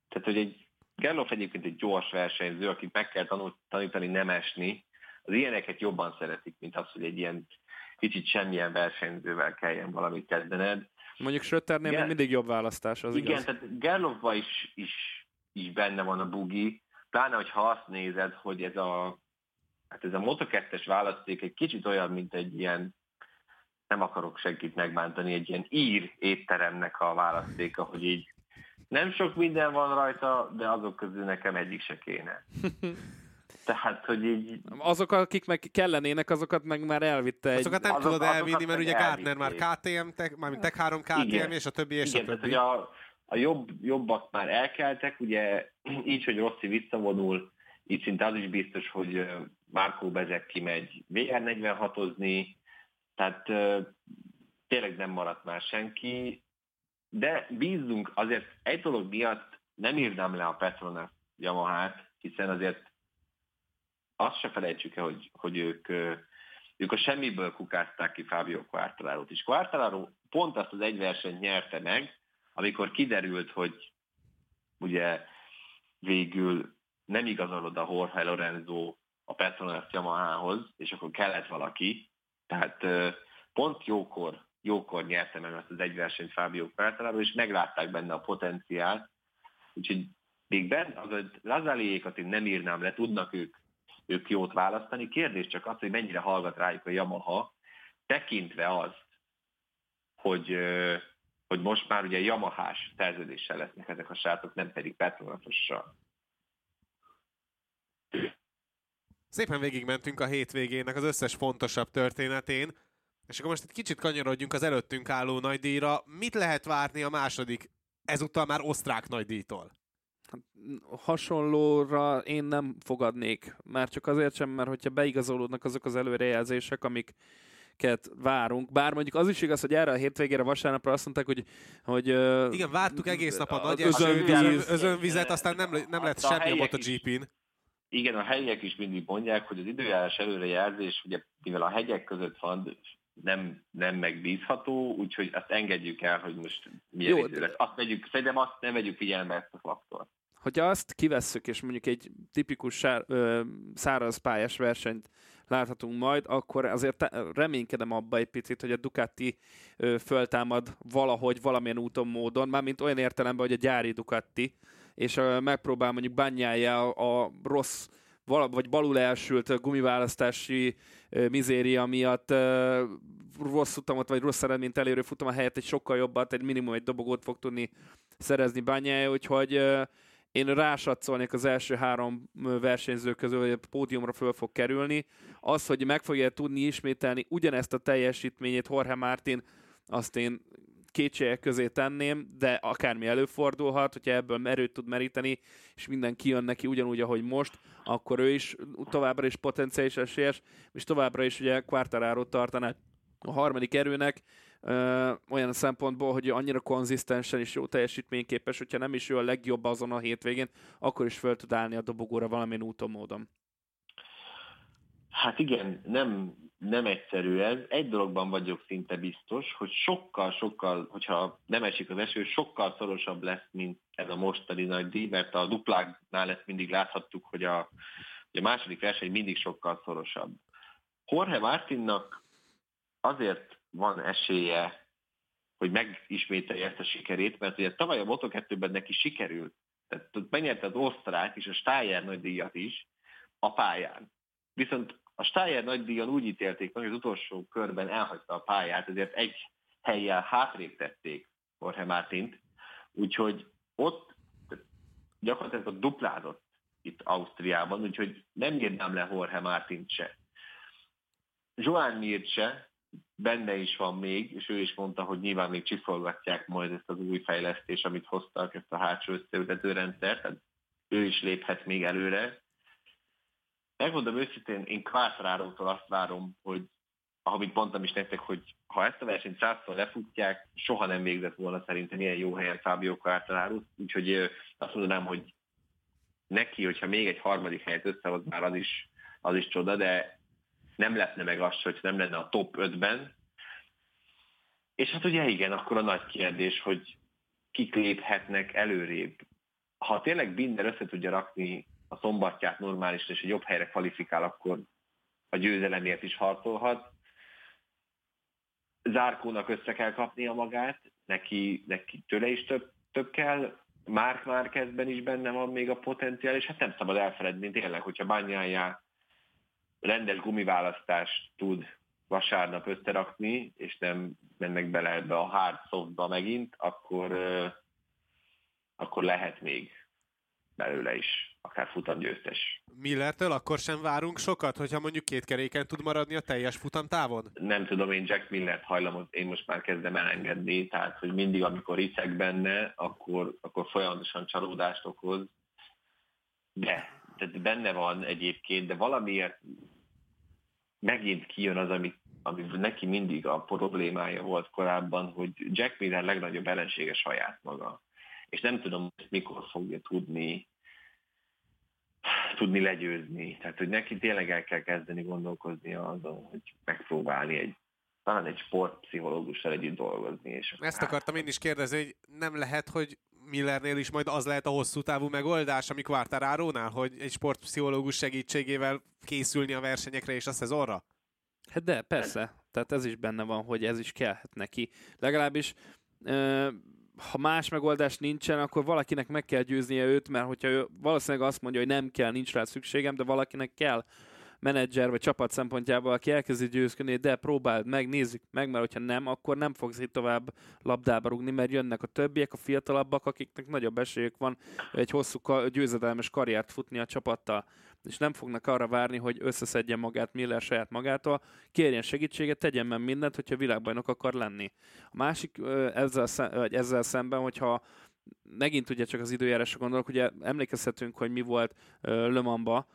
tehát hogy egy Gerloff egyébként egy gyors versenyző, akit meg kell tanítani nem esni, az ilyeneket jobban szeretik, mint az, hogy egy ilyen kicsit semmilyen versenyzővel kelljen valamit kezdened. Mondjuk Schröternél még Igen. mindig jobb választás, az Igen, igaz. tehát Gerloffban is, is, is benne van a bugi, pláne, hogyha azt nézed, hogy ez a, hát ez a Moto2-es választék egy kicsit olyan, mint egy ilyen, nem akarok senkit megbántani, egy ilyen ír étteremnek a választéka, hogy így nem sok minden van rajta, de azok közül nekem egyik se kéne. Tehát, hogy így Azok, akik meg kellenének, azokat meg már elvitte egy... Azokat nem azok- tudod elvinni, mert ugye Gardner már elvitték. KTM, tech, mármint Tech 3 KTM, Igen. és a többi, és Igen, a tehát többi. hogy a, a jobb, jobbak már elkeltek, ugye így, hogy Rossi visszavonul, így szinte az is biztos, hogy Márkó Bezek kimegy VR46-ozni, tehát tényleg nem maradt már senki, de bízzunk, azért egy dolog miatt nem írnám le a Petronas Yamahát, hiszen azért azt se felejtsük el, hogy, hogy ők, ők a semmiből kukázták ki Fábio Quartararo-t is. Quartararo pont azt az egy versenyt nyerte meg, amikor kiderült, hogy ugye végül nem igazol oda Jorge Lorenzo a Petronas Yamahához, és akkor kellett valaki. Tehát pont jókor, jókor nyerte meg azt az egy versenyt Fábio Quartararo, és meglátták benne a potenciált. Úgyhogy még benne, az Lazaliékat én nem írnám le, tudnak ők, ők jót választani. Kérdés csak az, hogy mennyire hallgat rájuk a Yamaha, tekintve azt, hogy, hogy most már ugye Yamahás szerződéssel lesznek ezek a srácok, nem pedig Petronasossal. Szépen végigmentünk a hétvégének az összes fontosabb történetén, és akkor most egy kicsit kanyarodjunk az előttünk álló nagydíjra. Mit lehet várni a második, ezúttal már osztrák nagydíjtól? Hasonlóra én nem fogadnék. Már csak azért sem, mert hogyha beigazolódnak azok az előrejelzések, amik várunk, bár mondjuk az is igaz, hogy erre a hétvégére vasárnapra azt mondták, hogy... hogy Igen, vártuk egész nap a nagy özönvíz. özönvizet, aztán nem, nem lett semmi a MotoGP-n. Igen, a helyiek is mindig mondják, hogy az időjárás előrejelzés, ugye mivel a hegyek között van, nem, nem megbízható, úgyhogy azt engedjük el, hogy most milyen Jó, idő lesz. Azt vegyük, szerintem azt nem vegyük figyelembe ezt a faktort. Hogyha azt kivesszük, és mondjuk egy tipikus ö, száraz pályás versenyt láthatunk majd, akkor azért reménykedem abba egy picit, hogy a Ducati ö, föltámad valahogy, valamilyen úton, módon, mármint olyan értelemben, hogy a gyári Ducati, és ö, megpróbál mondjuk bányája a, rossz vagy balul elsült gumiválasztási mizéria miatt rossz utamot, vagy rossz eredményt elérő futam a helyett egy sokkal jobbat, egy minimum egy dobogót fog tudni szerezni bányája, úgyhogy én rásatszolnék az első három versenyző közül, hogy a pódiumra föl fog kerülni. Az, hogy meg fogja tudni ismételni ugyanezt a teljesítményét Jorge Martin, azt én kétségek közé tenném, de akármi előfordulhat, hogyha ebből erőt tud meríteni, és minden kijön neki ugyanúgy, ahogy most, akkor ő is továbbra is potenciális esélyes, és továbbra is ugye Quartararo tartaná a harmadik erőnek, ö, olyan szempontból, hogy annyira konzisztensen és jó teljesítményképes, hogyha nem is ő a legjobb azon a hétvégén, akkor is fel tud állni a dobogóra valamilyen úton, módon. Hát igen, nem, nem egyszerű ez. Egy dologban vagyok szinte biztos, hogy sokkal-sokkal, hogyha nem esik az eső, sokkal szorosabb lesz, mint ez a mostani nagy díj, mert a dupláknál ezt mindig láthattuk, hogy a, hogy a második verseny mindig sokkal szorosabb. Jorge Martinnak azért van esélye, hogy megismételje ezt a sikerét, mert ugye tavaly a Moto2-ben neki sikerült. Tehát megnyerte az osztrák és a Steyer nagy díjat is a pályán. Viszont a Steyer nagydíjon úgy ítélték meg, hogy az utolsó körben elhagyta a pályát, ezért egy helyjel hátrébb tették Jorge Martint, úgyhogy ott gyakorlatilag duplázott itt Ausztriában, úgyhogy nem írnám le Jorge Martint se. Joan Mirt benne is van még, és ő is mondta, hogy nyilván még csiszolgatják majd ezt az új fejlesztés, amit hoztak, ezt a hátsó összeültető rendszert, tehát ő is léphet még előre, Megmondom őszintén, én Quartararo-tól azt várom, hogy amit mondtam is nektek, hogy ha ezt a versenyt százszor lefutják, soha nem végzett volna szerintem ilyen jó helyen Fábio Quartararo, úgyhogy azt mondanám, hogy neki, hogyha még egy harmadik helyet összehoz, már az is, az is csoda, de nem lehetne meg az, hogy nem lenne a top 5-ben. És hát ugye igen, akkor a nagy kérdés, hogy kik léphetnek előrébb. Ha tényleg Binder össze tudja rakni a szombatját normális és egy jobb helyre kvalifikál, akkor a győzelemért is harcolhat. Zárkónak össze kell kapnia magát, neki, neki tőle is több, több kell, Márk Márkezben is benne van még a potenciál, és hát nem szabad elfeledni tényleg, hogyha bányájá rendes gumiválasztást tud vasárnap összerakni, és nem mennek bele ebbe a hard softba megint, akkor, akkor lehet még belőle is akár futamgyőztes. Millertől akkor sem várunk sokat, hogyha mondjuk két keréken tud maradni a teljes futamtávon? Nem tudom, én Jack Millert hajlamos, én most már kezdem elengedni, tehát hogy mindig, amikor iszek benne, akkor, akkor folyamatosan csalódást okoz. De, tehát benne van egyébként, de valamiért megint kijön az, ami, ami neki mindig a problémája volt korábban, hogy Jack Miller legnagyobb ellensége saját maga. És nem tudom, mikor fogja tudni tudni legyőzni. Tehát, hogy neki tényleg el kell kezdeni gondolkozni azon, hogy megpróbálni egy talán egy sportpszichológussal együtt dolgozni. És Ezt akartam én is kérdezni, hogy nem lehet, hogy Millernél is majd az lehet a hosszú távú megoldás, ami Quartararo-nál, hogy egy sportpszichológus segítségével készülni a versenyekre és a szezonra? Hát de, persze. Tehát ez is benne van, hogy ez is kellhet neki. Legalábbis ha más megoldás nincsen, akkor valakinek meg kell győznie őt, mert hogyha ő valószínűleg azt mondja, hogy nem kell, nincs rá szükségem, de valakinek kell menedzser vagy csapat szempontjából, aki elkezdi győzködni, de próbáld meg, nézzük meg, mert hogyha nem, akkor nem fogsz itt tovább labdába rugni, mert jönnek a többiek, a fiatalabbak, akiknek nagyobb esélyük van egy hosszú győzedelmes karriert futni a csapattal. És nem fognak arra várni, hogy összeszedjen magát Miller saját magától, kérjen segítséget, tegyen meg mindent, hogyha világbajnok akar lenni. A másik ezzel, vagy ezzel szemben, hogyha megint ugye csak az időjárásra gondolok, ugye emlékezhetünk, hogy mi volt Le Mans-ba,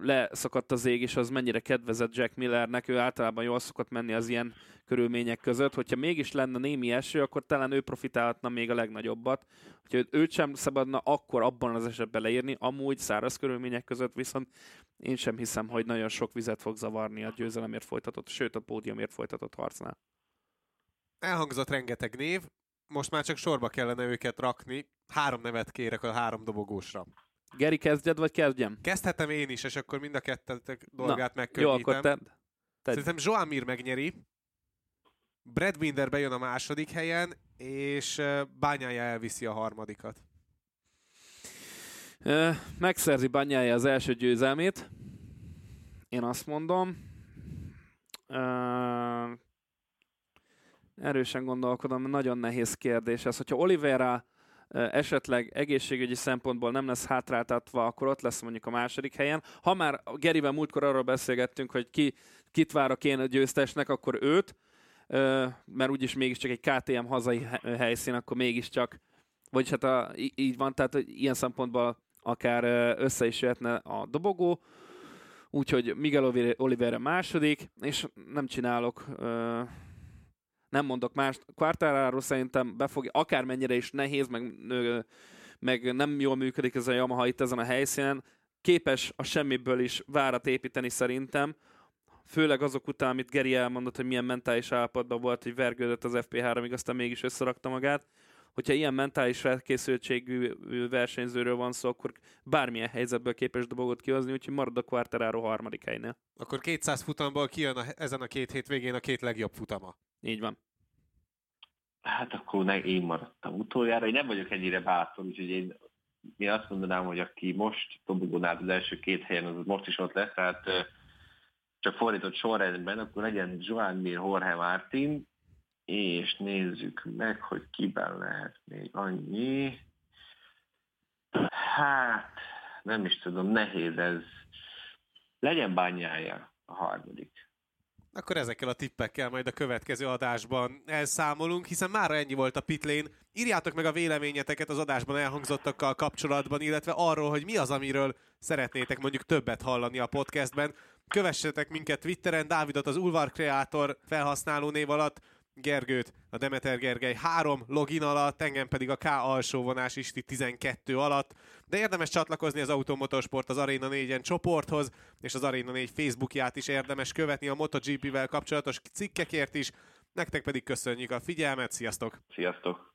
leszakadt az ég, és az mennyire kedvezett Jack Millernek, ő általában jól szokott menni az ilyen körülmények között. Hogyha mégis lenne némi eső, akkor talán ő profitálhatna még a legnagyobbat. Hogyha őt sem szabadna akkor abban az esetben leírni, amúgy száraz körülmények között viszont én sem hiszem, hogy nagyon sok vizet fog zavarni a győzelemért folytatott, sőt a pódiumért folytatott harcnál. Elhangzott rengeteg név, most már csak sorba kellene őket rakni. Három nevet kérek a három dobogósra. Geri, kezdjed, vagy kezdjem? Kezdhetem én is, és akkor mind a kettetek dolgát Na, megkönnyítem. Jó, akkor te... te... Szerintem Joan Mir megnyeri, Brad Winder bejön a második helyen, és Bányája elviszi a harmadikat. Megszerzi Bányája az első győzelmét. Én azt mondom. Erősen gondolkodom, nagyon nehéz kérdés ez. Hogyha Olivera esetleg egészségügyi szempontból nem lesz hátráltatva, akkor ott lesz mondjuk a második helyen. Ha már Gerivel múltkor arról beszélgettünk, hogy ki, kit várok én a győztesnek, akkor őt, mert úgyis mégiscsak egy KTM hazai helyszín, akkor mégiscsak, vagy hát a, így van, tehát ilyen szempontból akár össze is jöhetne a dobogó, úgyhogy Miguel Oliveira második, és nem csinálok nem mondok más. Quartararo szerintem befogja, akármennyire is nehéz, meg, meg nem jól működik ez a Yamaha itt ezen a helyszínen, képes a semmiből is várat építeni szerintem, főleg azok után, amit Geri elmondott, hogy milyen mentális állapotban volt, hogy vergődött az FP3-ig, aztán mégis összerakta magát. Hogyha ilyen mentális felkészültségű versenyzőről van szó, akkor bármilyen helyzetből képes dobogot kihozni, úgyhogy marad a Quartararo harmadik helynél. Akkor 200 futamból kijön a, ezen a két hétvégén a két legjobb futama. Így van. Hát akkor ne, én maradtam utoljára. Én nem vagyok ennyire bátor, úgyhogy én, én azt mondanám, hogy aki most dobogón az első két helyen, az most is ott lesz, tehát csak fordított sorrendben, akkor legyen Joan Mir, Jorge Martin, és nézzük meg, hogy kiben lehet még annyi. Hát, nem is tudom, nehéz ez. Legyen bányája a harmadik. Akkor ezekkel a tippekkel majd a következő adásban elszámolunk, hiszen már ennyi volt a pitlén. Írjátok meg a véleményeteket az adásban elhangzottakkal kapcsolatban, illetve arról, hogy mi az, amiről szeretnétek mondjuk többet hallani a podcastben. Kövessetek minket Twitteren, Dávidot az Ulvar Creator felhasználó név alatt, Gergőt a Demeter Gergely 3 login alatt, engem pedig a K alsóvonás Isti 12 alatt, de érdemes csatlakozni az Automotorsport az Arena 4-en csoporthoz, és az Arena 4 Facebookját is érdemes követni a MotoGP-vel kapcsolatos cikkekért is, nektek pedig köszönjük a figyelmet, sziasztok! Sziasztok!